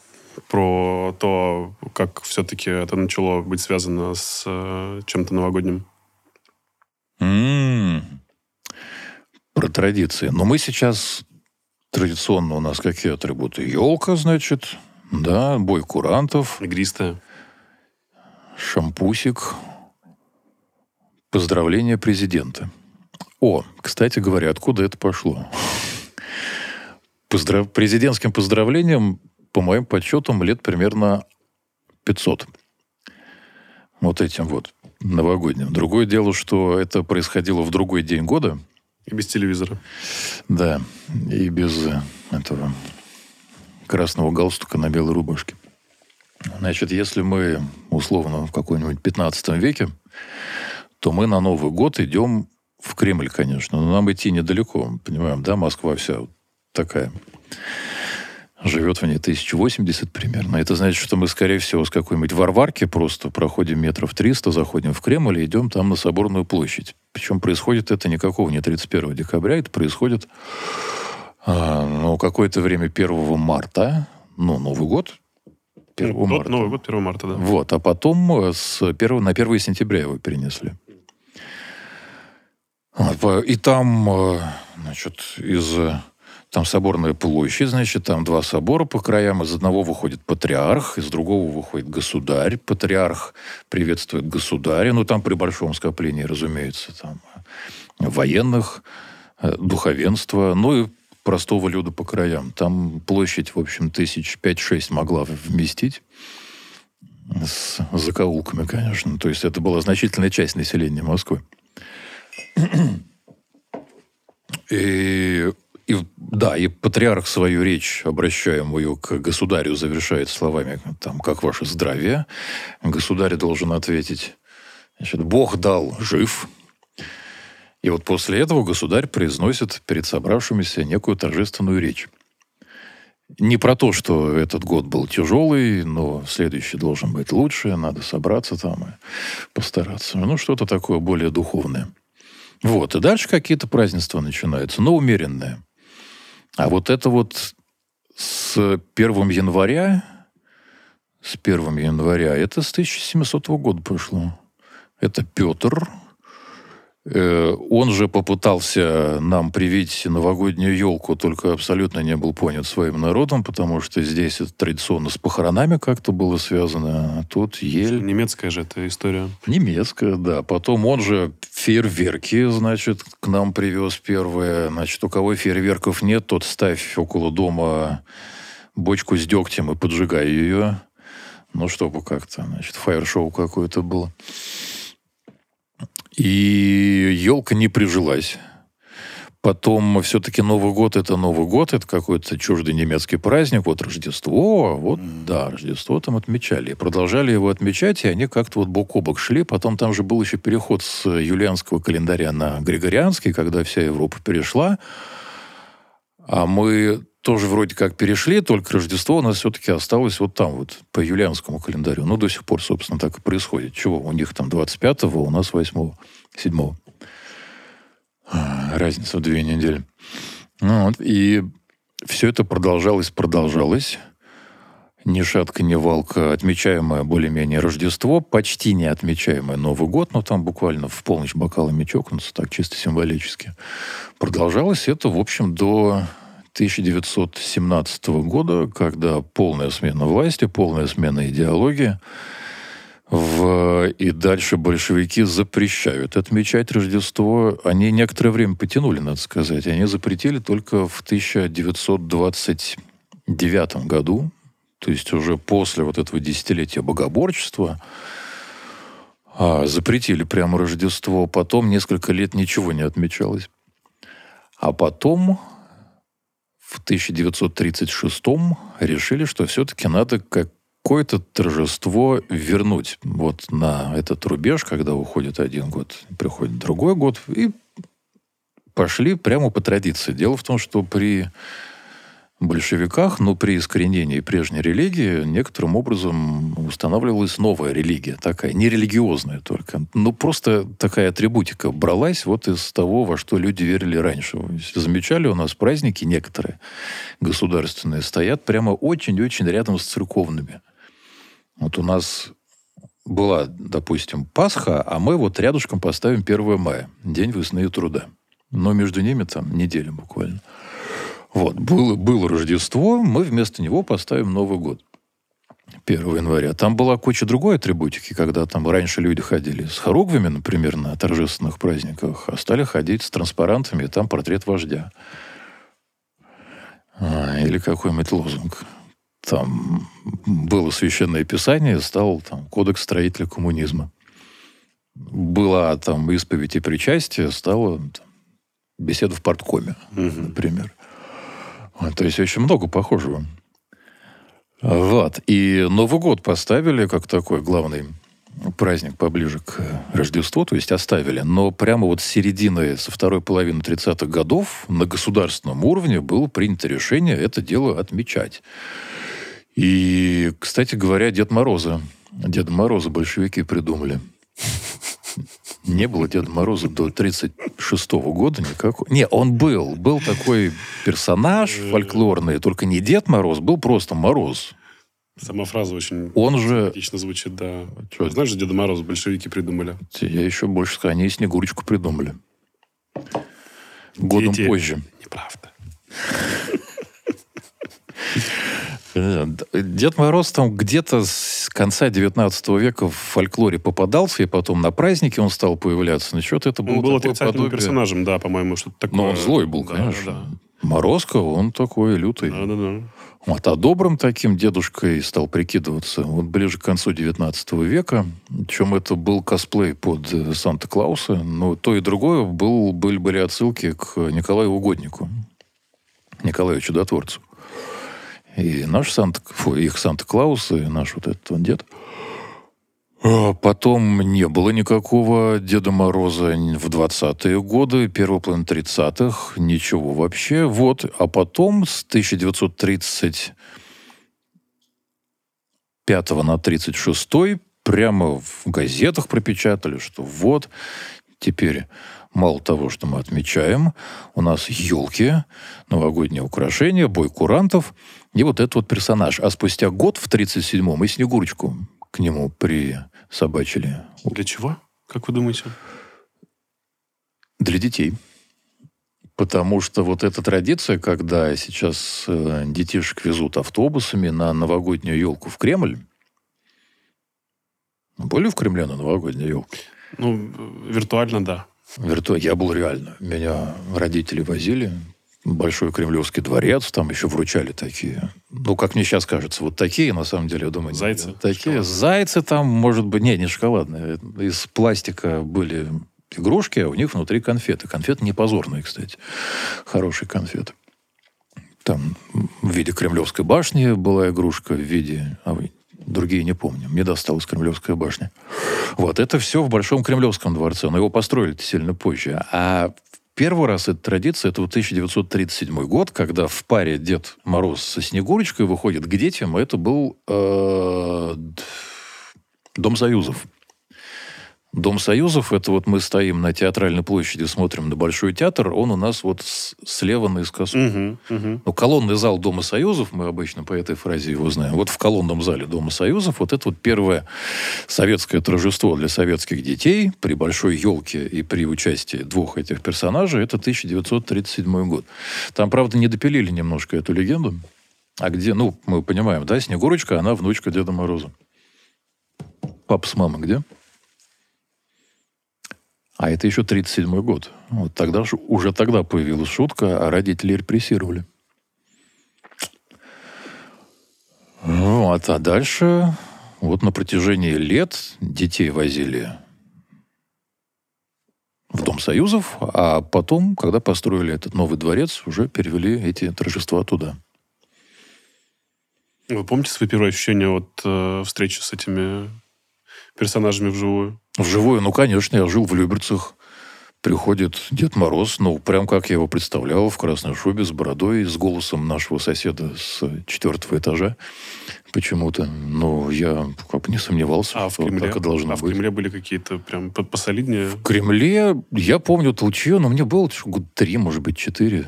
Про то, как все-таки это начало быть связано с э, чем-то новогодним. Mm. Про традиции. Но мы сейчас традиционно у нас какие атрибуты? Елка, значит, да, бой курантов. Игристая. Шампусик. Поздравление президента. О, кстати говоря, откуда это пошло? Поздрав... Президентским поздравлением, по моим подсчетам, лет примерно 500. Вот этим вот новогодним. Другое дело, что это происходило в другой день года. И без телевизора. Да, и без этого красного галстука на белой рубашке. Значит, если мы условно в какой-нибудь 15 веке, то мы на Новый год идем в Кремль, конечно. Но нам идти недалеко, понимаем, да, Москва вся такая. Живет в ней 1080 примерно. Это значит, что мы, скорее всего, с какой-нибудь Варварки просто проходим метров 300, заходим в Кремль и идем там на Соборную площадь. Причем происходит это никакого не 31 декабря, это происходит а, ну, какое-то время 1 марта, ну, Новый год, 1 ну, марта. Новый год 1 марта, да. Вот, а потом э, с 1, на 1 сентября его перенесли. И там, э, значит, из там соборная площадь, значит, там два собора по краям. Из одного выходит патриарх, из другого выходит государь. Патриарх приветствует государя. Ну, там при большом скоплении, разумеется, там военных, э, духовенства, ну и простого люда по краям. Там площадь, в общем, тысяч пять-шесть могла вместить. С закоулками, конечно. То есть это была значительная часть населения Москвы. И и, да, и патриарх свою речь, обращаемую к государю, завершает словами, там, как ваше здравие. Государь должен ответить, значит, Бог дал жив. И вот после этого государь произносит перед собравшимися некую торжественную речь. Не про то, что этот год был тяжелый, но следующий должен быть лучше, надо собраться там и постараться. Ну, что-то такое более духовное. Вот, и дальше какие-то празднества начинаются, но умеренные. А вот это вот с 1 января, с 1 января, это с 1700 года пошло. Это Петр, Он же попытался нам привить новогоднюю елку, только абсолютно не был понят своим народом, потому что здесь это традиционно с похоронами как-то было связано, а тут ель Немецкая же эта история. немецкая, да. Потом он же фейерверки, значит, к нам привез первые. Значит, у кого фейерверков нет, тот ставь около дома бочку с дегтем и поджигай ее. Ну, чтобы как-то, значит, фаер-шоу какое-то было. И елка не прижилась. Потом все-таки Новый год – это Новый год, это какой-то чуждый немецкий праздник. Вот Рождество, вот, да, Рождество там отмечали. И продолжали его отмечать, и они как-то вот бок о бок шли. Потом там же был еще переход с юлианского календаря на григорианский, когда вся Европа перешла. А мы тоже вроде как перешли, только Рождество у нас все-таки осталось вот там вот, по юлианскому календарю. Ну, до сих пор, собственно, так и происходит. Чего? У них там 25-го, у нас 8-го, 7-го. А, Разница в две недели. Ну, вот, и все это продолжалось, продолжалось. Ни шатка, ни валка, отмечаемое более-менее Рождество, почти не отмечаемое Новый год, но там буквально в полночь бокалами чокнуться, так чисто символически. Продолжалось это, в общем, до 1917 года, когда полная смена власти, полная смена идеологии, в... и дальше большевики запрещают отмечать Рождество. Они некоторое время потянули, надо сказать. Они запретили только в 1929 году, то есть уже после вот этого десятилетия богоборчества, а, запретили прямо Рождество. Потом несколько лет ничего не отмечалось. А потом в 1936 решили, что все-таки надо какое-то торжество вернуть вот на этот рубеж, когда уходит один год, приходит другой год, и пошли прямо по традиции. Дело в том, что при большевиках, но при искоренении прежней религии некоторым образом устанавливалась новая религия, такая, нерелигиозная только. Ну, просто такая атрибутика бралась вот из того, во что люди верили раньше. Замечали, у нас праздники некоторые государственные стоят прямо очень-очень рядом с церковными. Вот у нас была, допустим, Пасха, а мы вот рядышком поставим 1 мая, День весны и труда. Но между ними там неделя буквально. Вот, было, было Рождество, мы вместо него поставим Новый год. 1 января. Там была куча другой атрибутики, когда там раньше люди ходили с хоругвями, например, на торжественных праздниках, а стали ходить с транспарантами, и там портрет вождя. А, или какой-нибудь лозунг. Там было священное писание, стал там кодекс строителя коммунизма. Была там исповедь и причастие, стала там, беседа в парткоме, например. Вот, то есть очень много похожего. Вот. И Новый год поставили как такой главный праздник поближе к Рождеству, то есть оставили. Но прямо вот с середины, со второй половины 30-х годов на государственном уровне было принято решение это дело отмечать. И, кстати говоря, Дед Мороза, Деда Мороза большевики придумали. Не было Деда Мороза до 36 года никакого. Не, он был. Был такой персонаж фольклорный, только не Дед Мороз, был просто Мороз. Сама фраза очень Он же... отлично звучит, да. Чё? Знаешь, же Деда Мороза большевики придумали. Я еще больше скажу, они и Снегурочку придумали. Годом Дети. позже. Неправда. Э, Дед Мороз там где-то с конца 19 века в фольклоре попадался, и потом на празднике он стал появляться. Ну, что-то это было Он был отрицательным подобие. персонажем, да, по-моему, что-то такое. Но он злой был, Да, конечно. Да, Морозко, он такой лютый. да. да, да. Вот, а добрым таким дедушкой стал прикидываться вот ближе к концу 19 века. Причем это был косплей под э, Санта-Клауса. Но то и другое был, были, были отсылки к Николаю Угоднику. Николаю Чудотворцу. И наш Санта, фу, их Санта-Клаус, и наш вот этот вот дед. А Потом не было никакого Деда Мороза в 20-е годы, первый половина 30-х, ничего вообще. Вот. А потом с 1935 на 36 прямо в газетах пропечатали, что вот, теперь мало того, что мы отмечаем, у нас елки, новогодние украшения, бой курантов и вот этот вот персонаж. А спустя год, в 37-м, и Снегурочку к нему присобачили. Для чего? Как вы думаете? Для детей. Потому что вот эта традиция, когда сейчас э, детишек везут автобусами на новогоднюю елку в Кремль, были в Кремле на новогоднюю елку? Ну, виртуально, да. Вирту... Я был реально. Меня родители возили. Большой Кремлевский дворец, там еще вручали такие. Ну, как мне сейчас кажется, вот такие, на самом деле, я думаю. Зайцы? Нет, такие. Зайцы там, может быть, не, не шоколадные. Из пластика были игрушки, а у них внутри конфеты. Конфеты не позорные, кстати. Хорошие конфеты. Там в виде Кремлевской башни была игрушка, в виде... А вы другие не помню. Мне досталась Кремлевская башня. Вот, это все в Большом Кремлевском дворце, но его построили сильно позже. А первый раз эта традиция, это вот 1937 год, когда в паре Дед Мороз со Снегурочкой выходит к детям, это был э, Дом Союзов. Дом Союзов, это вот мы стоим на театральной площади, смотрим на Большой театр, он у нас вот слева наискосок. Угу, угу. Ну, колонный зал Дома Союзов, мы обычно по этой фразе его знаем. Вот в колонном зале Дома Союзов вот это вот первое советское торжество для советских детей при большой елке и при участии двух этих персонажей, это 1937 год. Там, правда, не допилили немножко эту легенду. А где, ну, мы понимаем, да, Снегурочка, она внучка Деда Мороза. Папа с мамой где? А это еще 37 год. Вот тогда же, уже тогда появилась шутка, а родители репрессировали. Вот, а дальше вот на протяжении лет детей возили в Дом Союзов, а потом, когда построили этот новый дворец, уже перевели эти торжества туда. Вы помните свои первые ощущения от э, встречи с этими персонажами вживую? Вживую, ну, конечно, я жил в Люберцах. Приходит Дед Мороз, ну, прям как я его представлял, в красной шубе, с бородой, с голосом нашего соседа с четвертого этажа почему-то. Но я как бы не сомневался, А в что Кремле? так и должно а в быть. Кремле были какие-то прям по- посолиднее? В Кремле я помню толчье, но мне было года три, может быть, четыре.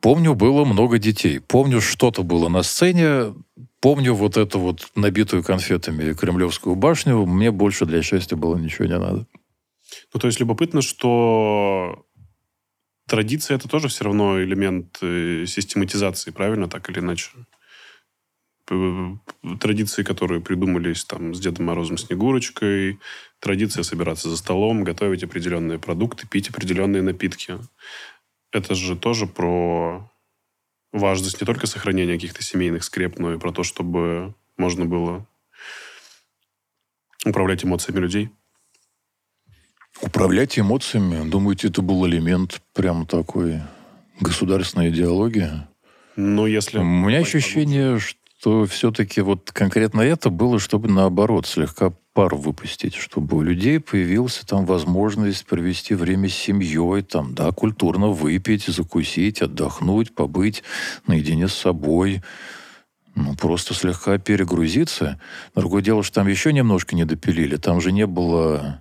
Помню, было много детей. Помню, что-то было на сцене. Помню вот эту вот набитую конфетами Кремлевскую башню. Мне больше для счастья было ничего не надо. Ну, то есть любопытно, что традиция это тоже все равно элемент э, систематизации, правильно, так или иначе? Традиции, которые придумались там с Дедом Морозом, Снегурочкой, традиция собираться за столом, готовить определенные продукты, пить определенные напитки. Это же тоже про важность не только сохранения каких-то семейных скреп, но и про то, чтобы можно было управлять эмоциями людей. Управлять эмоциями, думаете, это был элемент прям такой государственной идеологии? Но если... У меня ощущение, что все-таки вот конкретно это было, чтобы наоборот слегка пар выпустить, чтобы у людей появилась там возможность провести время с семьей, там, да, культурно выпить, закусить, отдохнуть, побыть наедине с собой, ну, просто слегка перегрузиться. Другое дело, что там еще немножко не допилили. Там же не было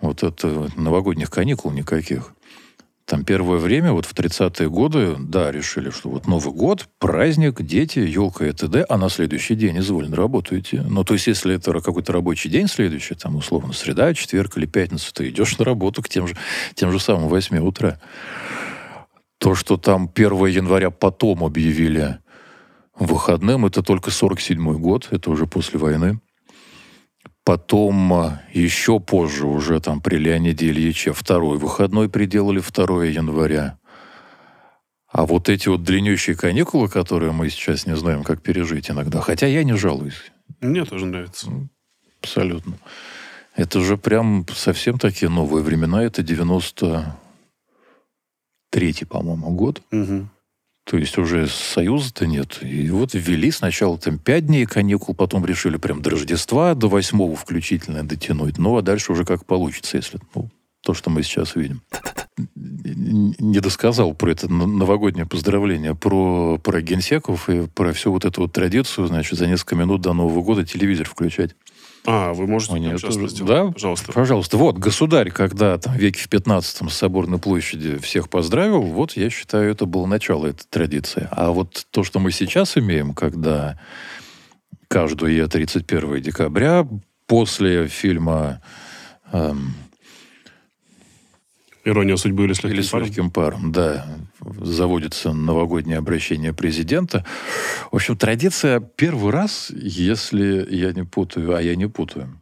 вот это новогодних каникул никаких. Там первое время, вот в 30-е годы, да, решили, что вот Новый год, праздник, дети, елка и т.д., а на следующий день извольно работаете. Ну, то есть, если это какой-то рабочий день следующий, там, условно, среда, четверг или пятница, ты идешь на работу к тем же, тем же самым 8 утра. То, что там 1 января потом объявили выходным, это только 47-й год, это уже после войны. Потом а, еще позже, уже там при Леониде Ильиче, второй выходной приделали 2 января. А вот эти вот длиннющие каникулы, которые мы сейчас не знаем, как пережить иногда, хотя я не жалуюсь, Мне тоже нравится. абсолютно. Это же прям совсем такие новые времена, это 93-й, по-моему, год. Мгм. То есть уже союза-то нет. И вот ввели сначала там пять дней каникул, потом решили прям до Рождества, до восьмого включительно дотянуть. Ну, а дальше уже как получится, если ну, то, что мы сейчас видим. Не досказал про это новогоднее поздравление, про, про генсеков и про всю вот эту вот традицию, значит, за несколько минут до Нового года телевизор включать. А, вы можете тоже- это сделать? да? Пожалуйста. Пожалуйста, вот, государь, когда там веке в 15 с Соборной площади всех поздравил, вот, я считаю, это было начало этой традиции. А вот то, что мы сейчас имеем, когда каждое 31 декабря после фильма эм, Ирония судьбы или с легким Или с паром? легким паром, да. Заводится новогоднее обращение президента. В общем, традиция первый раз, если я не путаю, а я не путаю,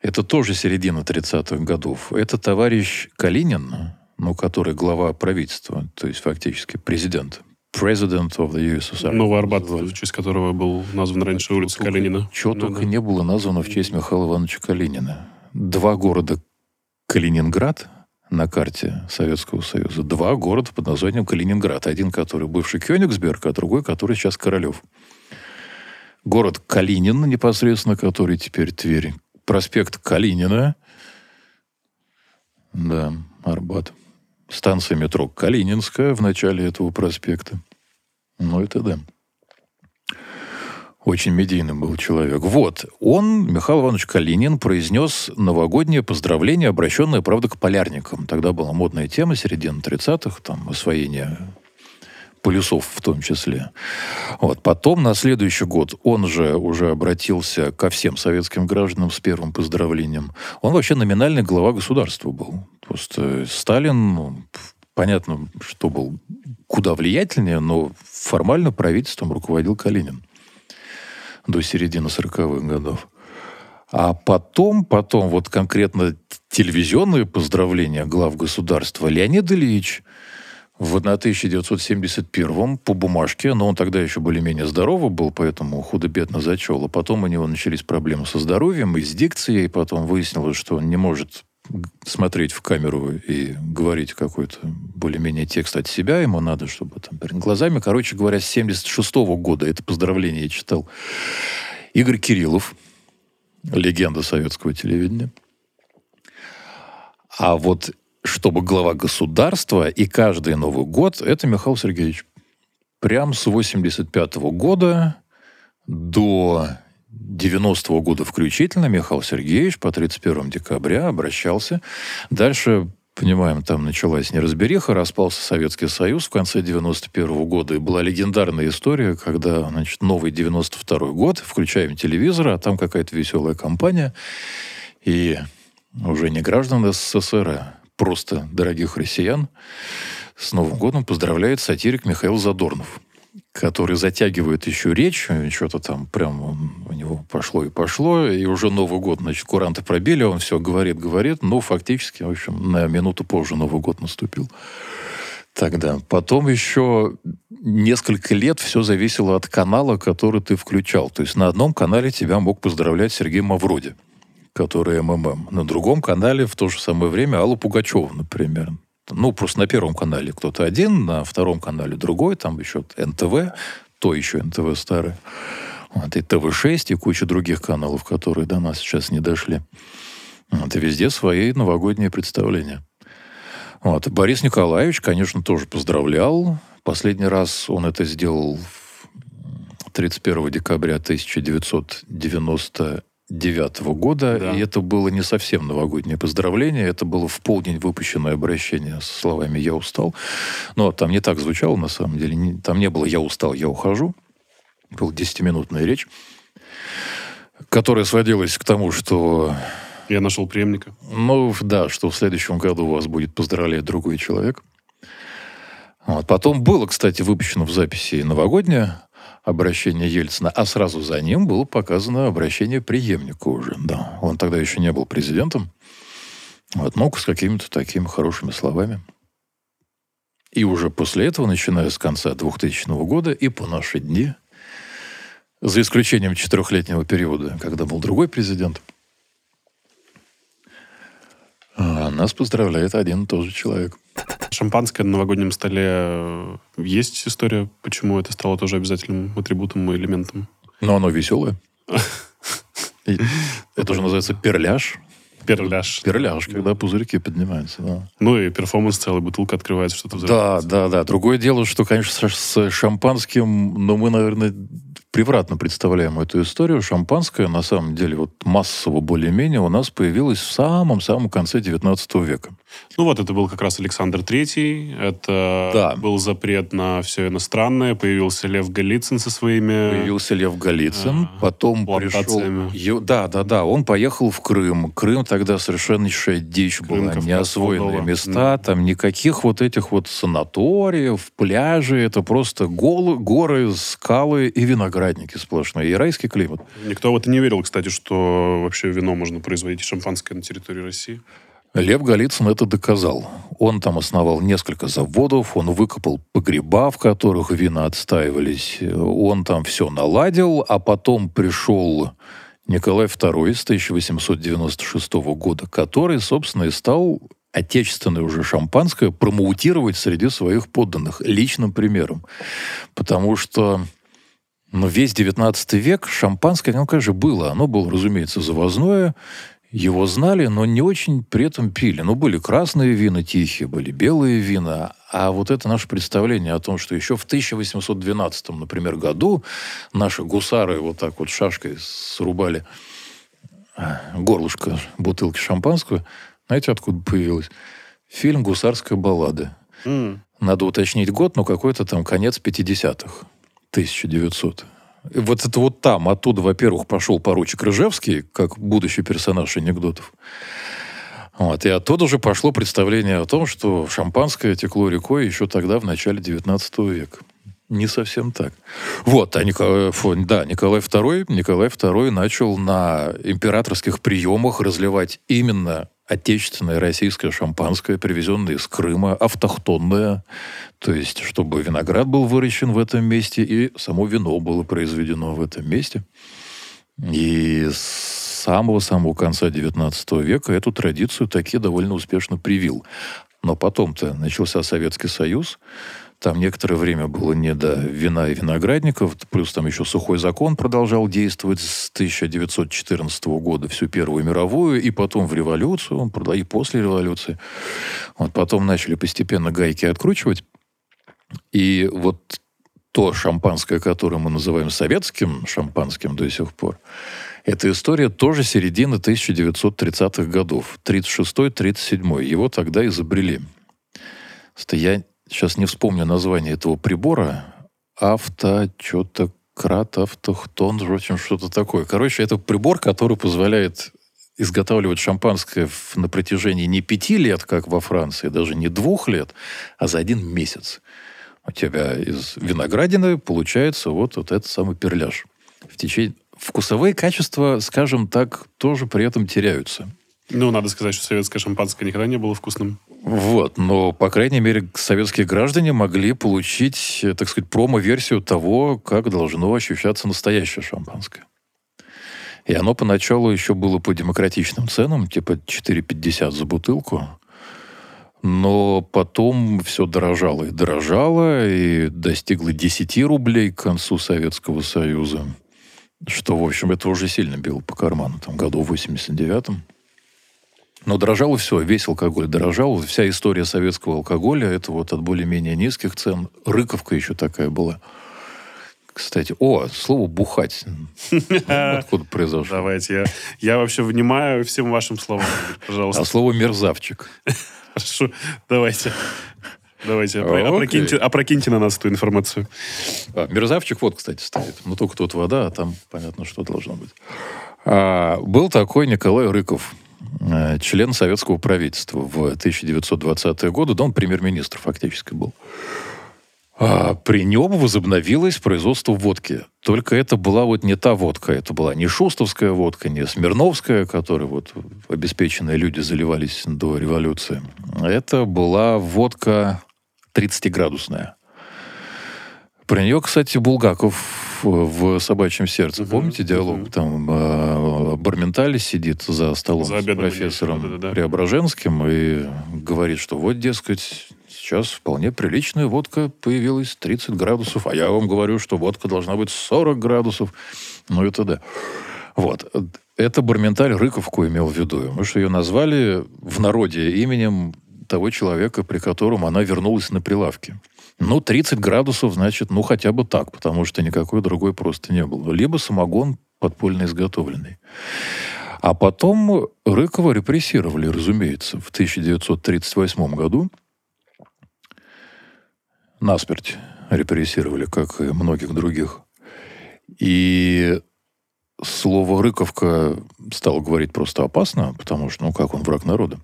это тоже середина 30-х годов. Это товарищ Калинин, ну, который глава правительства, то есть фактически президент. President of the USSR. Новый Арбат, в честь которого был назван раньше улица Калинина. Чего Ну только да. не было названо в честь Михаила Ивановича Калинина. Два города Калининград на карте Советского Союза. Два города под названием Калининград. Один, который бывший Кёнигсберг, а другой, который сейчас Королев. Город Калинин, непосредственно, который теперь Тверь. Проспект Калинина. Да, Арбат. Станция метро Калининская в начале этого проспекта. Ну, это да. Очень медийным был человек. Вот, он, Михаил Иванович Калинин, произнес новогоднее поздравление, обращенное, правда, к полярникам. Тогда была модная тема, середина 30-х, там, освоение полюсов в том числе. Вот. Потом, на следующий год, он же уже обратился ко всем советским гражданам с первым поздравлением. Он вообще номинальный глава государства был. Просто Сталин, ну, понятно, что был куда влиятельнее, но формально правительством руководил Калинин до середины 40-х годов. А потом, потом вот конкретно телевизионные поздравления глав государства Леонид Ильич в 1971 по бумажке, но он тогда еще более-менее здоровый был, поэтому худо-бедно зачел. А потом у него начались проблемы со здоровьем и с дикцией, потом выяснилось, что он не может смотреть в камеру и говорить какой-то более-менее текст от себя, ему надо, чтобы там глазами. Короче говоря, с 76 года это поздравление я читал. Игорь Кириллов, легенда советского телевидения. А вот чтобы глава государства и каждый Новый год, это Михаил Сергеевич. Прям с 85 года до 90-го года включительно Михаил Сергеевич по 31 декабря обращался. Дальше, понимаем, там началась неразбериха, распался Советский Союз в конце 91 -го года. И была легендарная история, когда, значит, новый 92 год, включаем телевизор, а там какая-то веселая компания. И уже не граждан СССР, а просто дорогих россиян с Новым годом поздравляет сатирик Михаил Задорнов который затягивает еще речь, что-то там прям у него пошло и пошло, и уже Новый год, значит, куранты пробили, он все говорит, говорит, но фактически, в общем, на минуту позже Новый год наступил. Тогда. Потом еще несколько лет все зависело от канала, который ты включал. То есть на одном канале тебя мог поздравлять Сергей Мавроди, который МММ. На другом канале в то же самое время Алла Пугачева, например. Ну, просто на первом канале кто-то один, на втором канале другой, там еще НТВ, то еще НТВ старое. Вот, и ТВ-6, и куча других каналов, которые до нас сейчас не дошли. Вот, и везде свои новогодние представления. Вот. Борис Николаевич, конечно, тоже поздравлял. Последний раз он это сделал 31 декабря 1999 года. Да. И это было не совсем новогоднее поздравление. Это было в полдень выпущенное обращение с словами «я устал». Но там не так звучало, на самом деле. Не- Там не было «я устал, я ухожу». Была 10-минутная речь, которая сводилась к тому, что Я нашел преемника. ну, да, что в следующем году вас будет поздравлять другой человек. Вот. Потом было, кстати, выпущено в записи новогоднее обращение Ельцина, а сразу за ним было показано обращение преемника уже. Да. Он тогда еще не был президентом. Вот, но с какими-то такими хорошими словами. И уже после этого, начиная с конца 2000 года и по наши дни, за исключением четырехлетнего периода, когда был другой президент, а нас поздравляет один и тот же человек. Шампанское на новогоднем столе э, есть история, почему это стало тоже обязательным атрибутом и элементом? Но оно веселое. Это уже называется перляж. Перляж. Перляж, когда пузырьки поднимаются. Да. Ну и перформанс целая бутылка открывается, что-то Да, взрывается. да, да. Другое дело, что, конечно, с- шампанским, но мы, наверное, превратно представляем эту историю. Шампанское, на самом деле, вот массово более-менее у нас появилось в самом-самом конце 19 века. Ну вот, это был как раз Александр Третий, это Да. был запрет на все иностранное, появился Лев Голицын со своими... Появился Лев Голицын, А, потом пришел... Да, да, да, он поехал в Крым. Крым тогда совершеннейшая дичь была, Кавказ, неосвоенные места, там никаких вот этих вот санаториев, пляжей, это просто голы, горы, скалы и виноградники сплошные, и райский климат. Никто в это не верил, кстати, что вообще вино можно производить шампанское на территории России. Лев Голицын это доказал. Он там основал несколько заводов, он выкопал погреба, в которых вина отстаивались. Он там все наладил, а потом пришел Николай II с 1896 года, который, собственно, и стал отечественное уже шампанское промоутировать среди своих подданных личным примером. Потому что ну, весь 19 век шампанское, ну, конечно, было. Оно было, разумеется, завозное, его знали, но не очень при этом пили. Ну, были красные вина тихие, были белые вина. А вот это наше представление о том, что еще в 1812, например, году наши гусары вот так вот шашкой срубали а, горлышко бутылки шампанского, знаете, откуда появилось? Фильм «Гусарская баллада». М. Надо уточнить год, но какой-то там конец 50-х. 1900. Вот это вот там, оттуда, во-первых, пошел поручик Рыжевский, как будущий персонаж анекдотов. Вот, и оттуда уже пошло представление о том, что шампанское текло рекой еще тогда, в начале 19 века. Не совсем так. Вот, а Николай, да, Николай II, Николай II начал на императорских приемах разливать именно отечественное российское шампанское, привезенное из Крыма, автохтонное, то есть чтобы виноград был выращен в этом месте и само вино было произведено в этом месте. И с самого-самого конца XIX века эту традицию таки довольно успешно привил. Но потом-то начался Советский Союз, там некоторое время было не до вина и виноградников, плюс там еще сухой закон продолжал действовать с 1914 года, всю Первую мировую, и потом в революцию, и после революции. Вот потом начали постепенно гайки откручивать. И вот то шампанское, которое мы называем советским шампанским до сих пор, эта история тоже середины 1930-х годов. 36-37. Его тогда изобрели. Я сейчас не вспомню название этого прибора. Авто, что-то крат, автохтон, в общем, что-то такое. Короче, это прибор, который позволяет изготавливать шампанское в- на протяжении не пяти лет, как во Франции, даже не двух лет, а за один месяц. У тебя из виноградины получается вот, вот этот самый перляж. В течение... Вкусовые качества, скажем так, тоже при этом теряются. Ну, надо сказать, что советское шампанское никогда не было вкусным. Вот, но, по крайней мере, советские граждане могли получить, так сказать, промо-версию того, как должно ощущаться настоящее шампанское. И оно поначалу еще было по демократичным ценам, типа 4,50 за бутылку. Но потом все дорожало и дорожало, и достигло 10 рублей к концу Советского Союза. Что, в общем, это уже сильно било по карману, там, году в 89-м. Но дорожало все, весь алкоголь дорожал. Вся история советского алкоголя, это вот от более-менее низких цен. Рыковка еще такая была. Кстати, о, слово «бухать». Откуда произошло? Давайте, я, я вообще внимаю всем вашим словам, пожалуйста. А слово «мерзавчик». Хорошо, давайте. Давайте, опрокиньте, опрокиньте на нас эту информацию. А, мерзавчик вот, кстати, стоит. Ну, только тут вода, а там понятно, что должно быть. А, был такой Николай Рыков, член советского правительства в 1920-е годы. Да, он премьер-министр фактически был. А, при нем возобновилось производство водки. Только это была вот не та водка. Это была не шустовская водка, не смирновская, которой вот обеспеченные люди заливались до революции. Это была водка 30-градусная. Про нее, кстати, Булгаков в «Собачьем сердце». Мгм, Помните диалог? мгм. Там э, Барменталь сидит за столом За с профессором да-да-да. Преображенским и говорит, что вот, дескать, сейчас вполне приличная водка появилась 30 градусов, а я вам говорю, что водка должна быть 40 градусов. Ну, это да. Вот. Это Барменталь Рыковку имел в виду. Мы что ее назвали в народе именем того человека, при котором она вернулась на прилавке. Ну, 30 градусов, значит, ну, хотя бы так, потому что никакой другой просто не было. Либо самогон подпольно изготовленный. А потом Рыкова репрессировали, разумеется, в 1938 году. Насмерть репрессировали, как и многих других. И слово «рыковка» стало говорить просто опасно, потому что, ну, как он враг народа.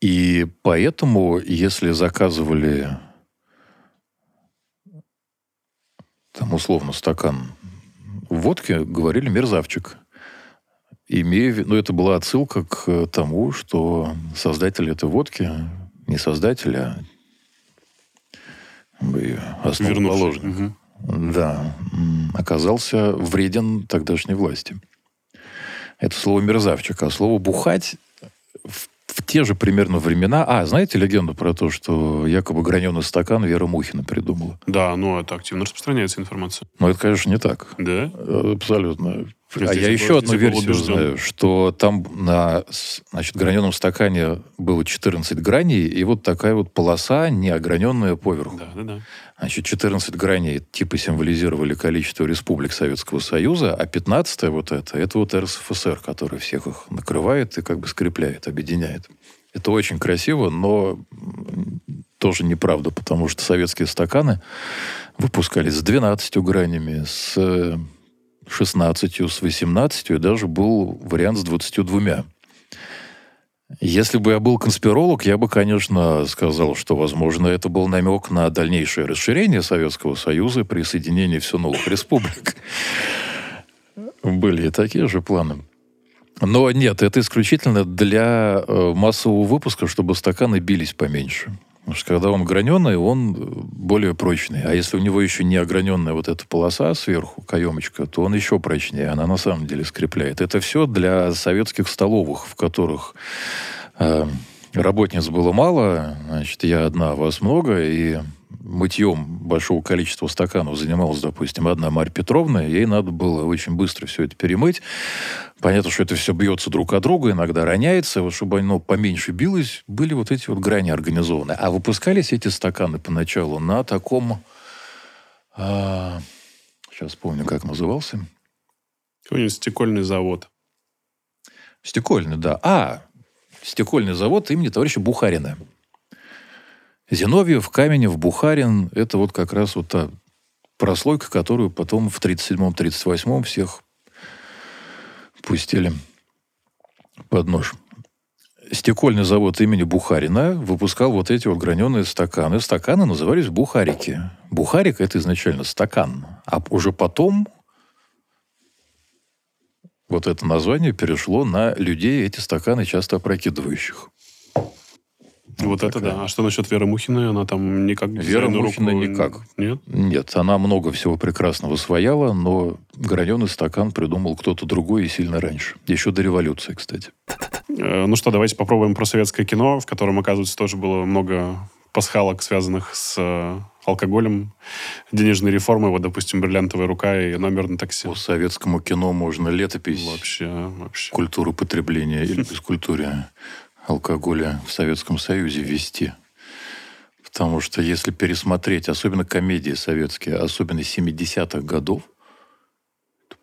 И поэтому, если заказывали там условно стакан водки, говорили мерзавчик. Имея, ну, это была отсылка к тому, что создатель этой водки, не создатель, а основоположник, угу. да, оказался вреден тогдашней власти. Это слово мерзавчик. А слово бухать в те же примерно времена... А, знаете легенду про то, что якобы граненый стакан Вера Мухина придумала? Да, ну это активно распространяется информация. Ну, это, конечно, не так. Да? Абсолютно. А я еще одну версию знаю, что там на значит, граненом стакане было 14 граней, и вот такая вот полоса неограненная поверху. Да, да, да. Значит, 14 граней типа символизировали количество республик Советского Союза, а 15 вот это, это вот РСФСР, который всех их накрывает и как бы скрепляет, объединяет. Это очень красиво, но тоже неправда, потому что советские стаканы выпускались с 12 гранями, с 16, с 18, и даже был вариант с 22. Если бы я был конспиролог, я бы, конечно, сказал, что, возможно, это был намек на дальнейшее расширение Советского Союза, присоединение все новых республик. Были и такие же планы. Но нет, это исключительно для э, массового выпуска, чтобы стаканы бились поменьше. Потому что когда он граненый, он более прочный. А если у него еще не ограненная вот эта полоса сверху, каемочка, то он еще прочнее. Она на самом деле скрепляет. Это все для советских столовых, в которых э, работниц было мало. Значит, я одна, вас много. И мытьем большого количества стаканов занималась, допустим, одна Марья Петровна. Ей надо было очень быстро все это перемыть. Понятно, что это все бьется друг от друга, иногда роняется. Вот чтобы оно поменьше билось, были вот эти вот грани организованы. А выпускались эти стаканы поначалу на таком... А, сейчас помню, как назывался. Какой-нибудь стекольный завод. Стекольный, да. А, стекольный завод имени товарища Бухарина. Зиновьев, Каменев, Бухарин – это вот как раз вот та прослойка, которую потом в 37-38 всех пустили под нож. Стекольный завод имени Бухарина выпускал вот эти вот граненые стаканы. Стаканы назывались бухарики. Бухарик – это изначально стакан. А уже потом вот это название перешло на людей, эти стаканы часто опрокидывающих. Вот такая. это да. А что насчет Веры Мухиной? Она там никак... Вера Мухина руку... никак. Нет? Нет, она много всего прекрасного свояла, но граненый стакан придумал кто-то другой и сильно раньше. Еще до революции, кстати. Э, ну что, давайте попробуем про советское кино, в котором, оказывается, тоже было много пасхалок, связанных с э, алкоголем, денежной реформой, вот, допустим, «Бриллиантовая рука» и «Номер на такси». По советскому кино можно летопись вообще, вообще. культуры потребления или бескультурия алкоголя в Советском Союзе ввести. Потому что если пересмотреть, особенно комедии советские, особенно 70-х годов,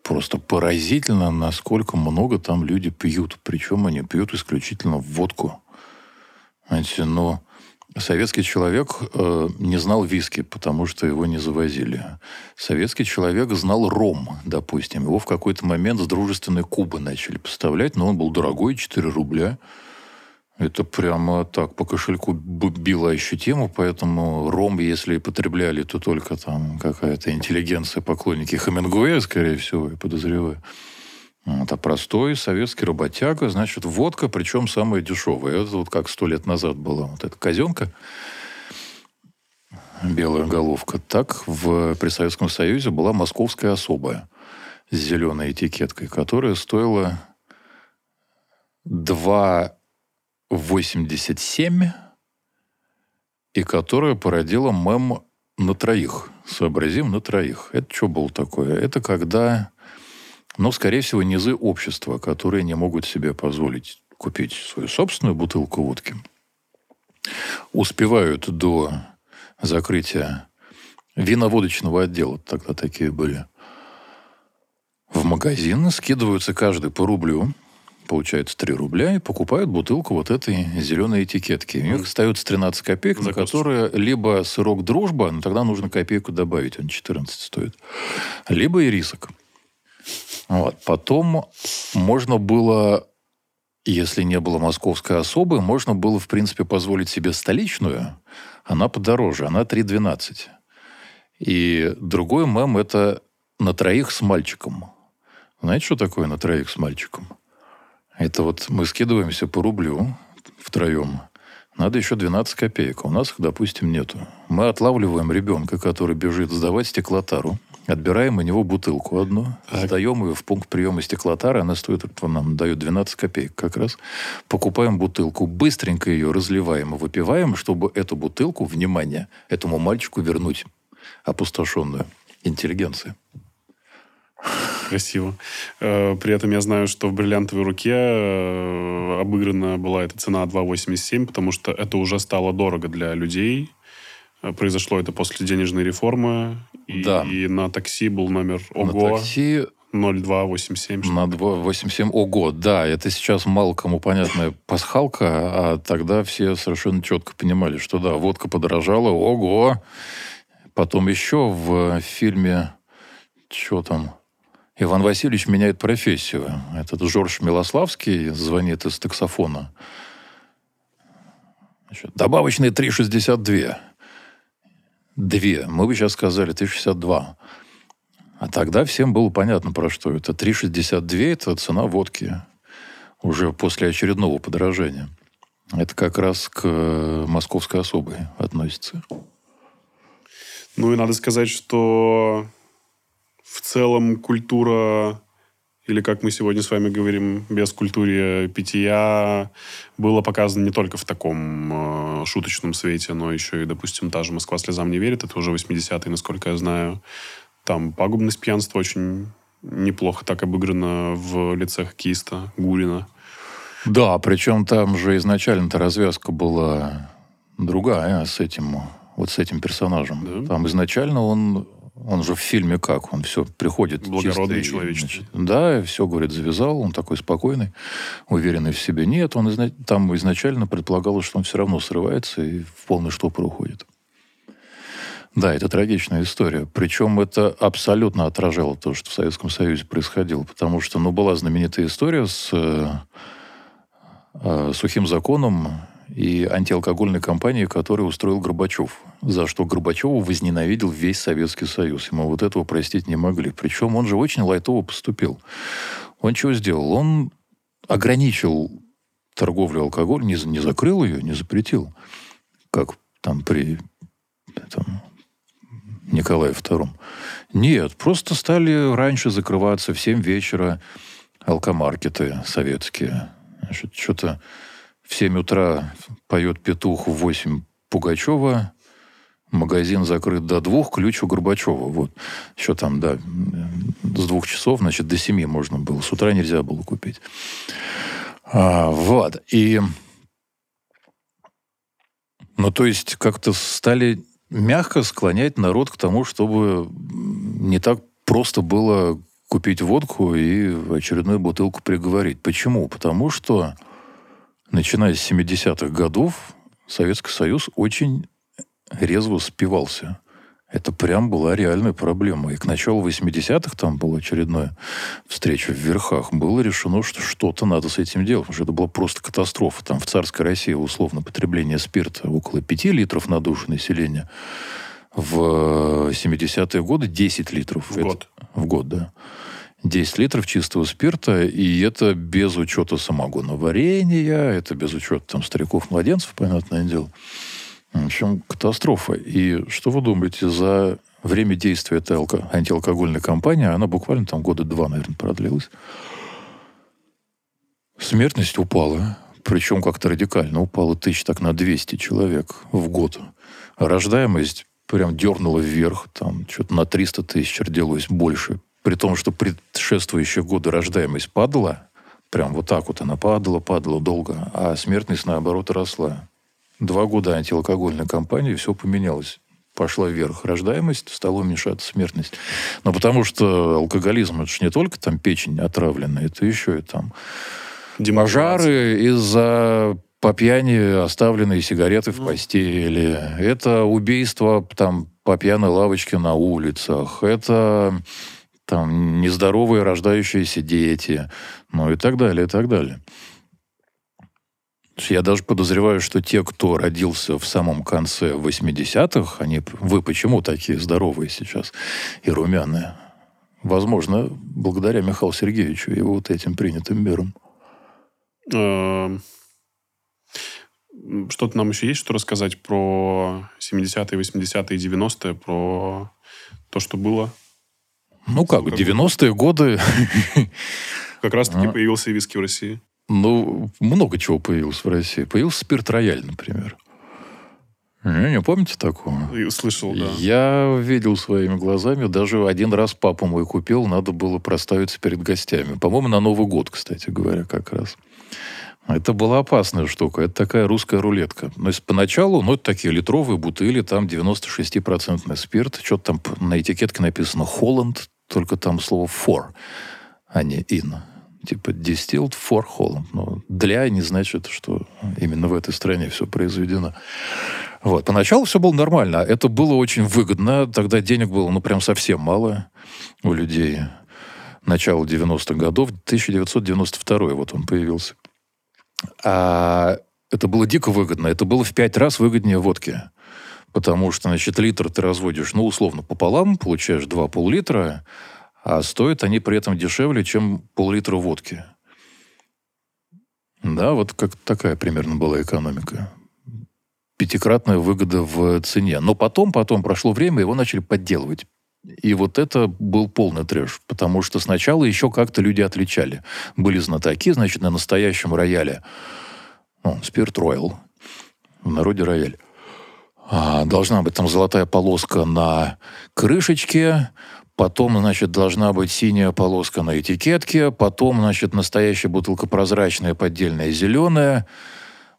просто поразительно, насколько много там люди пьют. Причем они пьют исключительно водку. Знаете, но советский человек э, не знал виски, потому что его не завозили. Советский человек знал ром, допустим. Его в какой-то момент с дружественной Кубы начали поставлять, но он был дорогой, 4 рубля. Это прямо так по кошельку било ощутимо, поэтому ром, если потребляли, то только там какая-то интеллигенция, поклонники Хемингуэя, скорее всего, я подозреваю. Это простой советский работяга, значит, водка, причем самая дешевая. Это вот как сто лет назад была вот эта казенка, белая головка. Так в, при Советском Союзе была московская особая с зеленой этикеткой, которая стоила 2 87, и которая породила мем на троих. Сообразим на троих. Это что было такое? Это когда, ну, скорее всего, низы общества, которые не могут себе позволить купить свою собственную бутылку водки. успевают до закрытия виноводочного отдела, тогда такие были, в магазин, скидываются каждый по рублю, получается 3 рубля, и покупают бутылку вот этой зеленой этикетки. У них остается 13 копеек, на которые либо сырок дружба, но тогда нужно копейку добавить, он 14 стоит, либо ирисок. Вот. Потом можно было, если не было московской особы, можно было, в принципе, позволить себе столичную. Она подороже, она 3,12. И другой мем – это на троих с мальчиком. Знаете, что такое на троих с мальчиком? Это вот мы скидываемся по рублю втроем. Надо еще 12 копеек. А у нас их, допустим, нету. Мы отлавливаем ребенка, который бежит сдавать стеклотару. Отбираем у него бутылку одну, так. сдаем ее в пункт приема стеклотары, она стоит, нам дает 12 копеек как раз. Покупаем бутылку, быстренько ее разливаем и выпиваем, чтобы эту бутылку, внимание, этому мальчику вернуть опустошенную. Интеллигенция. Красиво. Э, при этом я знаю, что в «Бриллиантовой руке» э, обыграна была эта цена 2,87, потому что это уже стало дорого для людей. Э, произошло это после денежной реформы. И, да. и на такси был номер ОГО. На такси 0287. На 287. Ого, да, это сейчас мало кому понятная пасхалка, а тогда все совершенно четко понимали, что да, водка подорожала, ого. Потом еще в фильме, что там, Иван Васильевич меняет профессию. Этот Жорж Милославский звонит из таксофона. Значит, добавочные 3,62. Две. Мы бы сейчас сказали 3,62. А тогда всем было понятно, про что это. 3,62 – это цена водки уже после очередного подорожания. Это как раз к московской особой относится. Ну и надо сказать, что в целом культура, или как мы сегодня с вами говорим, без культуры питья, было показано не только в таком э, шуточном свете, но еще и, допустим, та же «Москва слезам не верит», это уже 80-е, насколько я знаю. Там пагубность пьянства очень неплохо так обыграна в лице хоккеиста Гурина. Да, причем там же изначально-то развязка была другая с этим, вот с этим персонажем. Да? Там изначально он он же в фильме как? Он все приходит Благородный. Значит, да, все, говорит, завязал. Он такой спокойный, уверенный в себе. Нет, он изна... там изначально предполагалось, что он все равно срывается и в полный штопор уходит. Да, это трагичная история. Причем это абсолютно отражало то, что в Советском Союзе происходило. Потому что, ну, была знаменитая история с э, э, сухим законом и антиалкогольной кампании, которую устроил Горбачев, за что Горбачеву возненавидел весь Советский Союз. Ему вот этого простить не могли. Причем он же очень лайтово поступил. Он чего сделал? Он ограничил торговлю алкоголем, не, не закрыл ее, не запретил, как там при там, Николае II. Нет, просто стали раньше закрываться в 7 вечера алкомаркеты советские. Значит, что-то в 7 утра поет петух, в 8 Пугачева, магазин закрыт до двух, ключ у Горбачева. Вот. Еще там, да, с двух часов, значит, до семи можно было. С утра нельзя было купить. А, вот. И... Ну, то есть, как-то стали мягко склонять народ к тому, чтобы не так просто было купить водку и очередную бутылку приговорить. Почему? Потому что начиная с 70-х годов, Советский Союз очень резво спивался. Это прям была реальная проблема. И к началу 80-х, там была очередная встреча в Верхах, было решено, что что-то надо с этим делать, потому что это была просто катастрофа. Там в царской России условно потребление спирта около 5 литров на душу населения. В 70-е годы 10 литров. В это, год. В год, да. 10 литров чистого спирта, и это без учета самогона варенья, это без учета там стариков-младенцев, понятное дело. В общем, катастрофа. И что вы думаете, за время действия этой алко- антиалкогольной кампании, она буквально там года два, наверное, продлилась, смертность упала, причем как-то радикально упала тысяч так на 200 человек в год. Рождаемость прям дернула вверх, там что-то на 300 тысяч родилось больше при том, что предшествующие годы рождаемость падала, прям вот так вот она падала, падала долго, а смертность, наоборот, росла. Два года антиалкогольной кампании, все поменялось. Пошла вверх рождаемость, стала уменьшаться смертность. Но потому что алкоголизм, это же не только там печень отравленная, это еще и там пожары из-за по пьяни оставленные сигареты в постели. Это убийство там по пьяной лавочке на улицах. Это там нездоровые рождающиеся дети. Ну и так далее, и так далее. Я даже подозреваю, что те, кто родился в самом конце 80-х, они, вы почему такие здоровые сейчас и румяные? Возможно, благодаря Михаилу Сергеевичу и вот этим принятым мерам. Эм, что-то нам еще есть, что рассказать про 70-е, 80-е, 90-е, про то, что было? Ну как, 90-е годы... Как раз-таки а. появился виски в России. Ну, много чего появилось в России. Появился спирт рояль, например. Не, не помните такого? Слышал, да. Я видел своими глазами. Даже один раз папа мой купил. Надо было проставиться перед гостями. По-моему, на Новый год, кстати говоря, как раз. Это была опасная штука. Это такая русская рулетка. Но есть поначалу, ну, это такие литровые бутыли, там 96% спирт. Что-то там на этикетке написано «Холланд», только там слово «for», а не «in». Типа «distilled for Holland». Но «для» не значит, что именно в этой стране все произведено. Вот. Поначалу все было нормально. Это было очень выгодно. Тогда денег было, ну, прям совсем мало у людей. Начало 90-х годов, 1992 вот он появился. А это было дико выгодно. Это было в пять раз выгоднее водки. Потому что, значит, литр ты разводишь, ну, условно, пополам, получаешь два пол-литра, а стоят они при этом дешевле, чем пол-литра водки. Да, вот как такая примерно была экономика. Пятикратная выгода в цене. Но потом, потом прошло время, его начали подделывать. И вот это был полный трэш, потому что сначала еще как-то люди отличали. Были знатоки, значит, на настоящем рояле, ну, Спирт Роял, в народе рояль. А, должна быть там золотая полоска на крышечке, потом, значит, должна быть синяя полоска на этикетке, потом, значит, настоящая бутылка прозрачная, поддельная зеленая,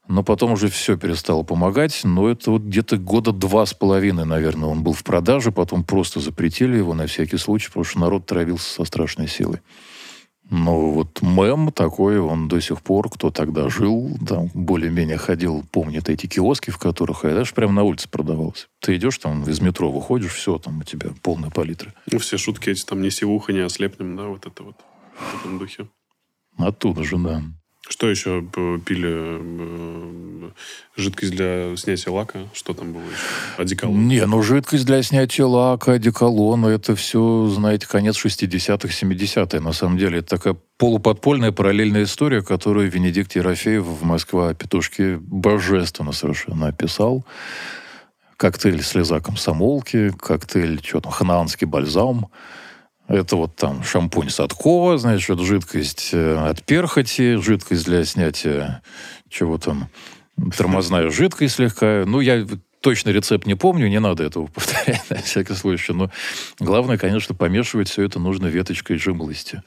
но потом уже все перестало помогать. Но это вот где-то года два с половиной, наверное, он был в продаже. Потом просто запретили его на всякий случай, потому что народ травился со страшной силой. Но вот мем такой, он до сих пор, кто тогда жил, там более-менее ходил, помнит эти киоски, в которых я даже прямо на улице продавался. Ты идешь там из метро, выходишь, все, там у тебя полная палитра. Ну, все шутки эти, там, не сивуха, не ослепнем, да, вот это вот в этом духе. Оттуда же, да. Что еще пили? Э, жидкость для снятия лака? Что там было еще? Одеколон? Не, ну жидкость для снятия лака, одеколон, это все, знаете, конец 60-х, 70-х. На самом деле, это такая полуподпольная параллельная история, которую Венедикт Ерофеев в Москва петушки божественно совершенно описал. Коктейль слеза комсомолки, коктейль, что там, ханаанский бальзам – это вот там шампунь Садко, значит, жидкость э, от перхоти, жидкость для снятия чего там, тормозная жидкость слегка. Ну, я точно рецепт не помню, не надо этого повторять на всякий случай. Но главное, конечно, помешивать все это нужно веточкой жимолости.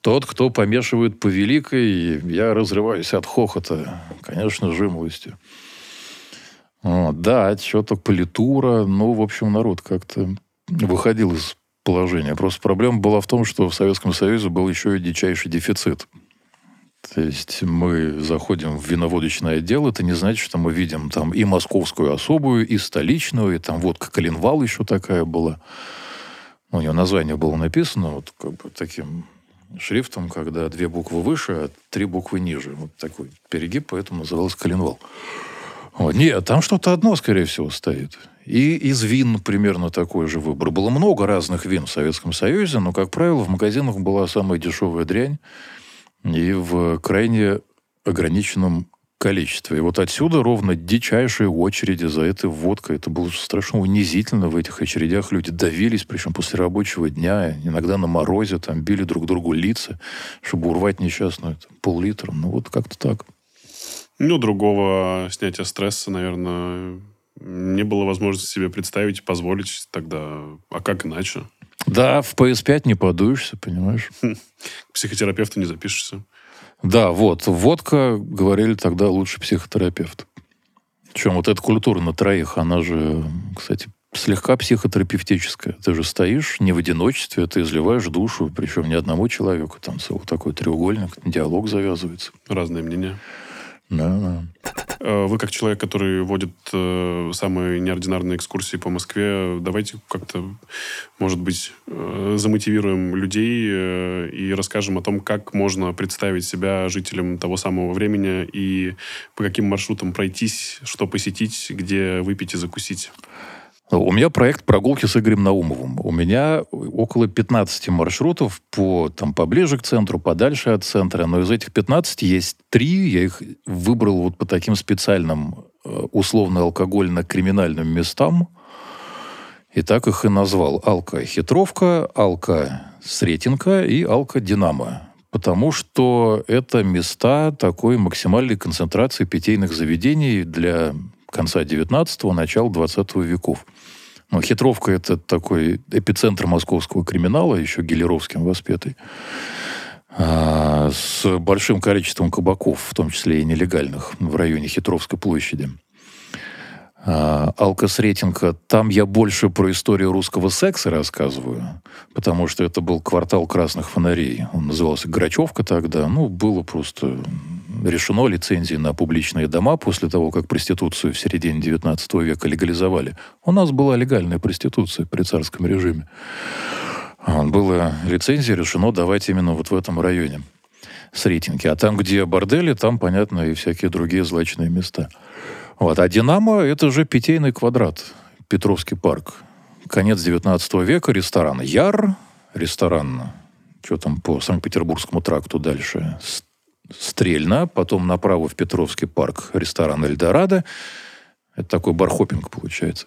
Тот, кто помешивает по великой, я разрываюсь от хохота, конечно, жимолостью. Вот, да, что-то политура, ну, в общем, народ как-то выходил из положение. Просто проблема была в том, что в Советском Союзе был еще и дичайший дефицит. То есть мы заходим в виноводочный отдел, это не значит, что мы видим там и московскую особую, и столичную, и там водка Калинвал еще такая была. Ну, у нее название было написано вот как бы таким шрифтом, когда две буквы выше, а три буквы ниже. Вот такой перегиб, поэтому назывался Калинвал. Вот. Нет, там что-то одно, скорее всего, стоит. И из вин примерно такой же выбор. Было много разных вин в Советском Союзе, но, как правило, в магазинах была самая дешевая дрянь и в крайне ограниченном количестве. И вот отсюда ровно дичайшие очереди за этой водкой. Это было страшно унизительно. В этих очередях люди давились, причем после рабочего дня, иногда на морозе, там били друг другу лица, чтобы урвать несчастную пол-литра. Ну вот как-то так. Ну, другого снятия стресса, наверное, не было возможности себе представить, позволить тогда. А как иначе? Да, в PS5 не подуешься, понимаешь? К психотерапевту не запишешься. Да, вот. Водка, говорили тогда, лучше психотерапевт. Причем вот эта культура на троих, она же, кстати, слегка психотерапевтическая. Ты же стоишь не в одиночестве, ты изливаешь душу, причем не одному человеку. Там целый такой треугольник, диалог завязывается. Разные мнения. Да, да. Э, Вы как человек, который водит э, самые неординарные экскурсии по Москве, давайте как-то, может быть, э, замотивируем людей э, и расскажем о том, как можно представить себя жителем того самого времени и по каким маршрутам пройтись, что посетить, где выпить и закусить. У меня проект прогулки с Игорем Наумовым. У меня около 15 маршрутов по, там, поближе к центру, подальше от центра. Но из этих 15 есть три. Я их выбрал вот по таким специальным э, условно-алкогольно-криминальным местам. И так их и назвал. Алка-хитровка, Алка-сретенка и Алка-динамо. Потому что это места такой максимальной концентрации питейных заведений для конца 19-го, начала 20 веков. Но хитровка – это такой эпицентр московского криминала, еще Гелеровским воспетый, а, с большим количеством кабаков, в том числе и нелегальных, в районе Хитровской площади. А, Алка Сретенко, там я больше про историю русского секса рассказываю, потому что это был квартал красных фонарей. Он назывался Грачевка тогда. Ну, было просто решено лицензии на публичные дома после того, как проституцию в середине 19 века легализовали. У нас была легальная проституция при царском режиме. А, Было лицензия решено давать именно вот в этом районе с рейтинги. А там, где бордели, там, понятно, и всякие другие злачные места. Вот. А «Динамо» — это же питейный квадрат, Петровский парк. Конец 19 века, ресторан «Яр», ресторан, что там по Санкт-Петербургскому тракту дальше, Стрельна, потом направо в Петровский парк, ресторан «Эльдорадо». Это такой бархопинг получается.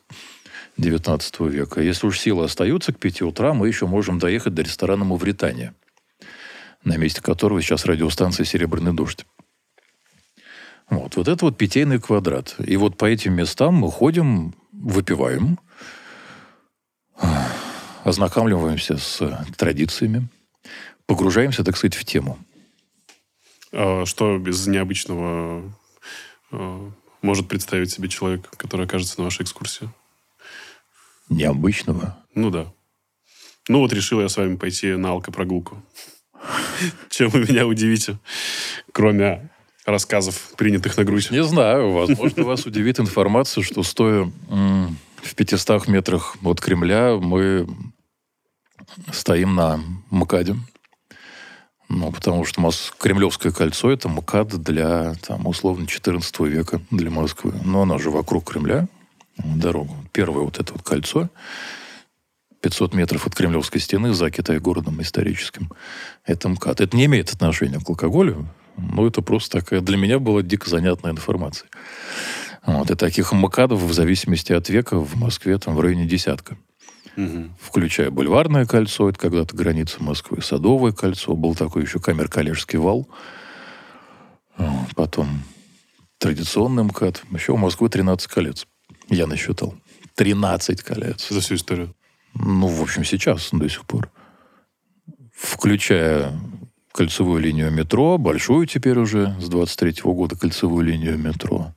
19 века. Если уж силы остаются к 5 утра, мы еще можем доехать до ресторана «Мавритания», на месте которого сейчас радиостанция «Серебряный дождь». Вот, вот это вот питейный квадрат. И вот по этим местам мы ходим, выпиваем, ознакомливаемся с традициями, погружаемся, так сказать, в тему. А Что без необычного э, может представить себе человек, который окажется на вашей экскурсии? Необычного. Ну да. Ну вот решил я с вами пойти на алкопрогулку. Чем вы меня удивите, кроме рассказов, принятых на грудь? Не знаю, возможно, вас удивит информация, что стоя в 500 метрах от Кремля мы стоим на МКАДе. Ну, потому что Мос- Кремлевское кольцо – это МКАД для, там, условно, 14 века для Москвы. Но оно же вокруг Кремля, дорогу. Первое вот это вот кольцо, 500 метров от Кремлевской стены за Китай-городом историческим. Это МКАД. Это не имеет отношения к алкоголю, но это просто такая для меня была дико занятная информация. Вот, и таких МКАДов в зависимости от века в Москве там в районе десятка. Мгм. Включая Бульварное кольцо, это когда-то граница Москвы, Садовое кольцо, был такой еще камер-коллежский вал. Потом традиционный МКАД. Еще у Москвы 13 колец. Я насчитал. 13 колец. За всю историю. Ну, в общем, сейчас до сих пор. Включая кольцевую линию метро, большую теперь уже, с 23 года кольцевую линию метро.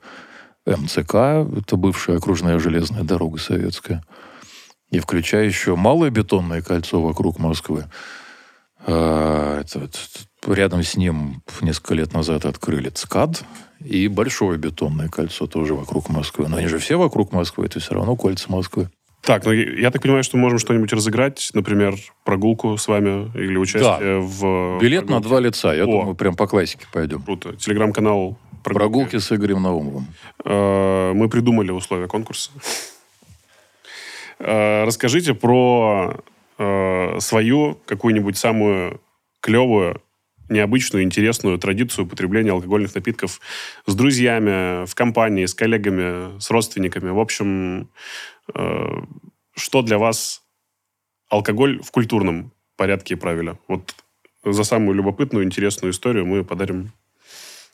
МЦК, это бывшая окружная железная дорога советская. И включая еще малое бетонное кольцо вокруг Москвы. А, это вот рядом с ним несколько лет назад открыли ЦКАД и большое бетонное кольцо тоже вокруг Москвы. Но они же все вокруг Москвы, это все равно кольца Москвы. Так, ну я так понимаю, что мы можем что-нибудь разыграть, например, прогулку с вами или участие в... Билет на прогулке. два лица. Я О. думаю, прям по классике пойдем. Круто. Телеграм-канал Прогулки с Игорем Наумовым. Э, Мы придумали условия конкурса. Э, Расскажите про э, свою какую-нибудь самую клевую, необычную, интересную традицию употребления алкогольных напитков с друзьями, в компании, с коллегами, с родственниками. В общем, э, что для вас алкоголь в культурном порядке и правиле? Вот за самую любопытную, интересную историю мы подарим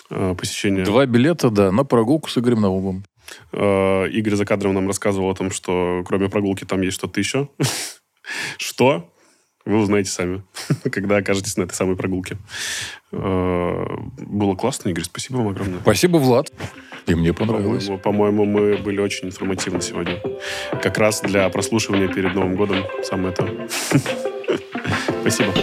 посещение Два билета, да, на прогулку с Игорем Наумовым. Э, Игорь за кадром нам рассказывал о том, что кроме прогулки там есть что-то еще. Что? Вы узнаете сами, когда окажетесь на этой самой прогулке. Э, было классно, Игорь, спасибо вам огромное. Спасибо, Влад. И мне понравилось. По-моему, мы были очень информативны сегодня. Как раз для прослушивания перед Новым годом самое то. Спасибо.